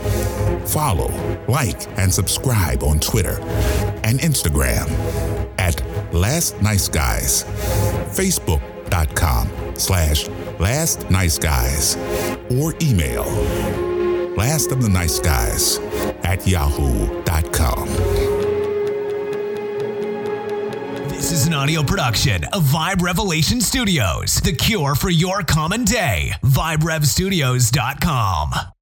Follow, like, and subscribe on Twitter and Instagram at Last Nice Guys. Facebook.com slash Last Nice Guys. Or email Last of the Nice Guys at yahoo.com. This is an audio production of Vibe Revelation Studios, the cure for your common day. VibeRevStudios.com.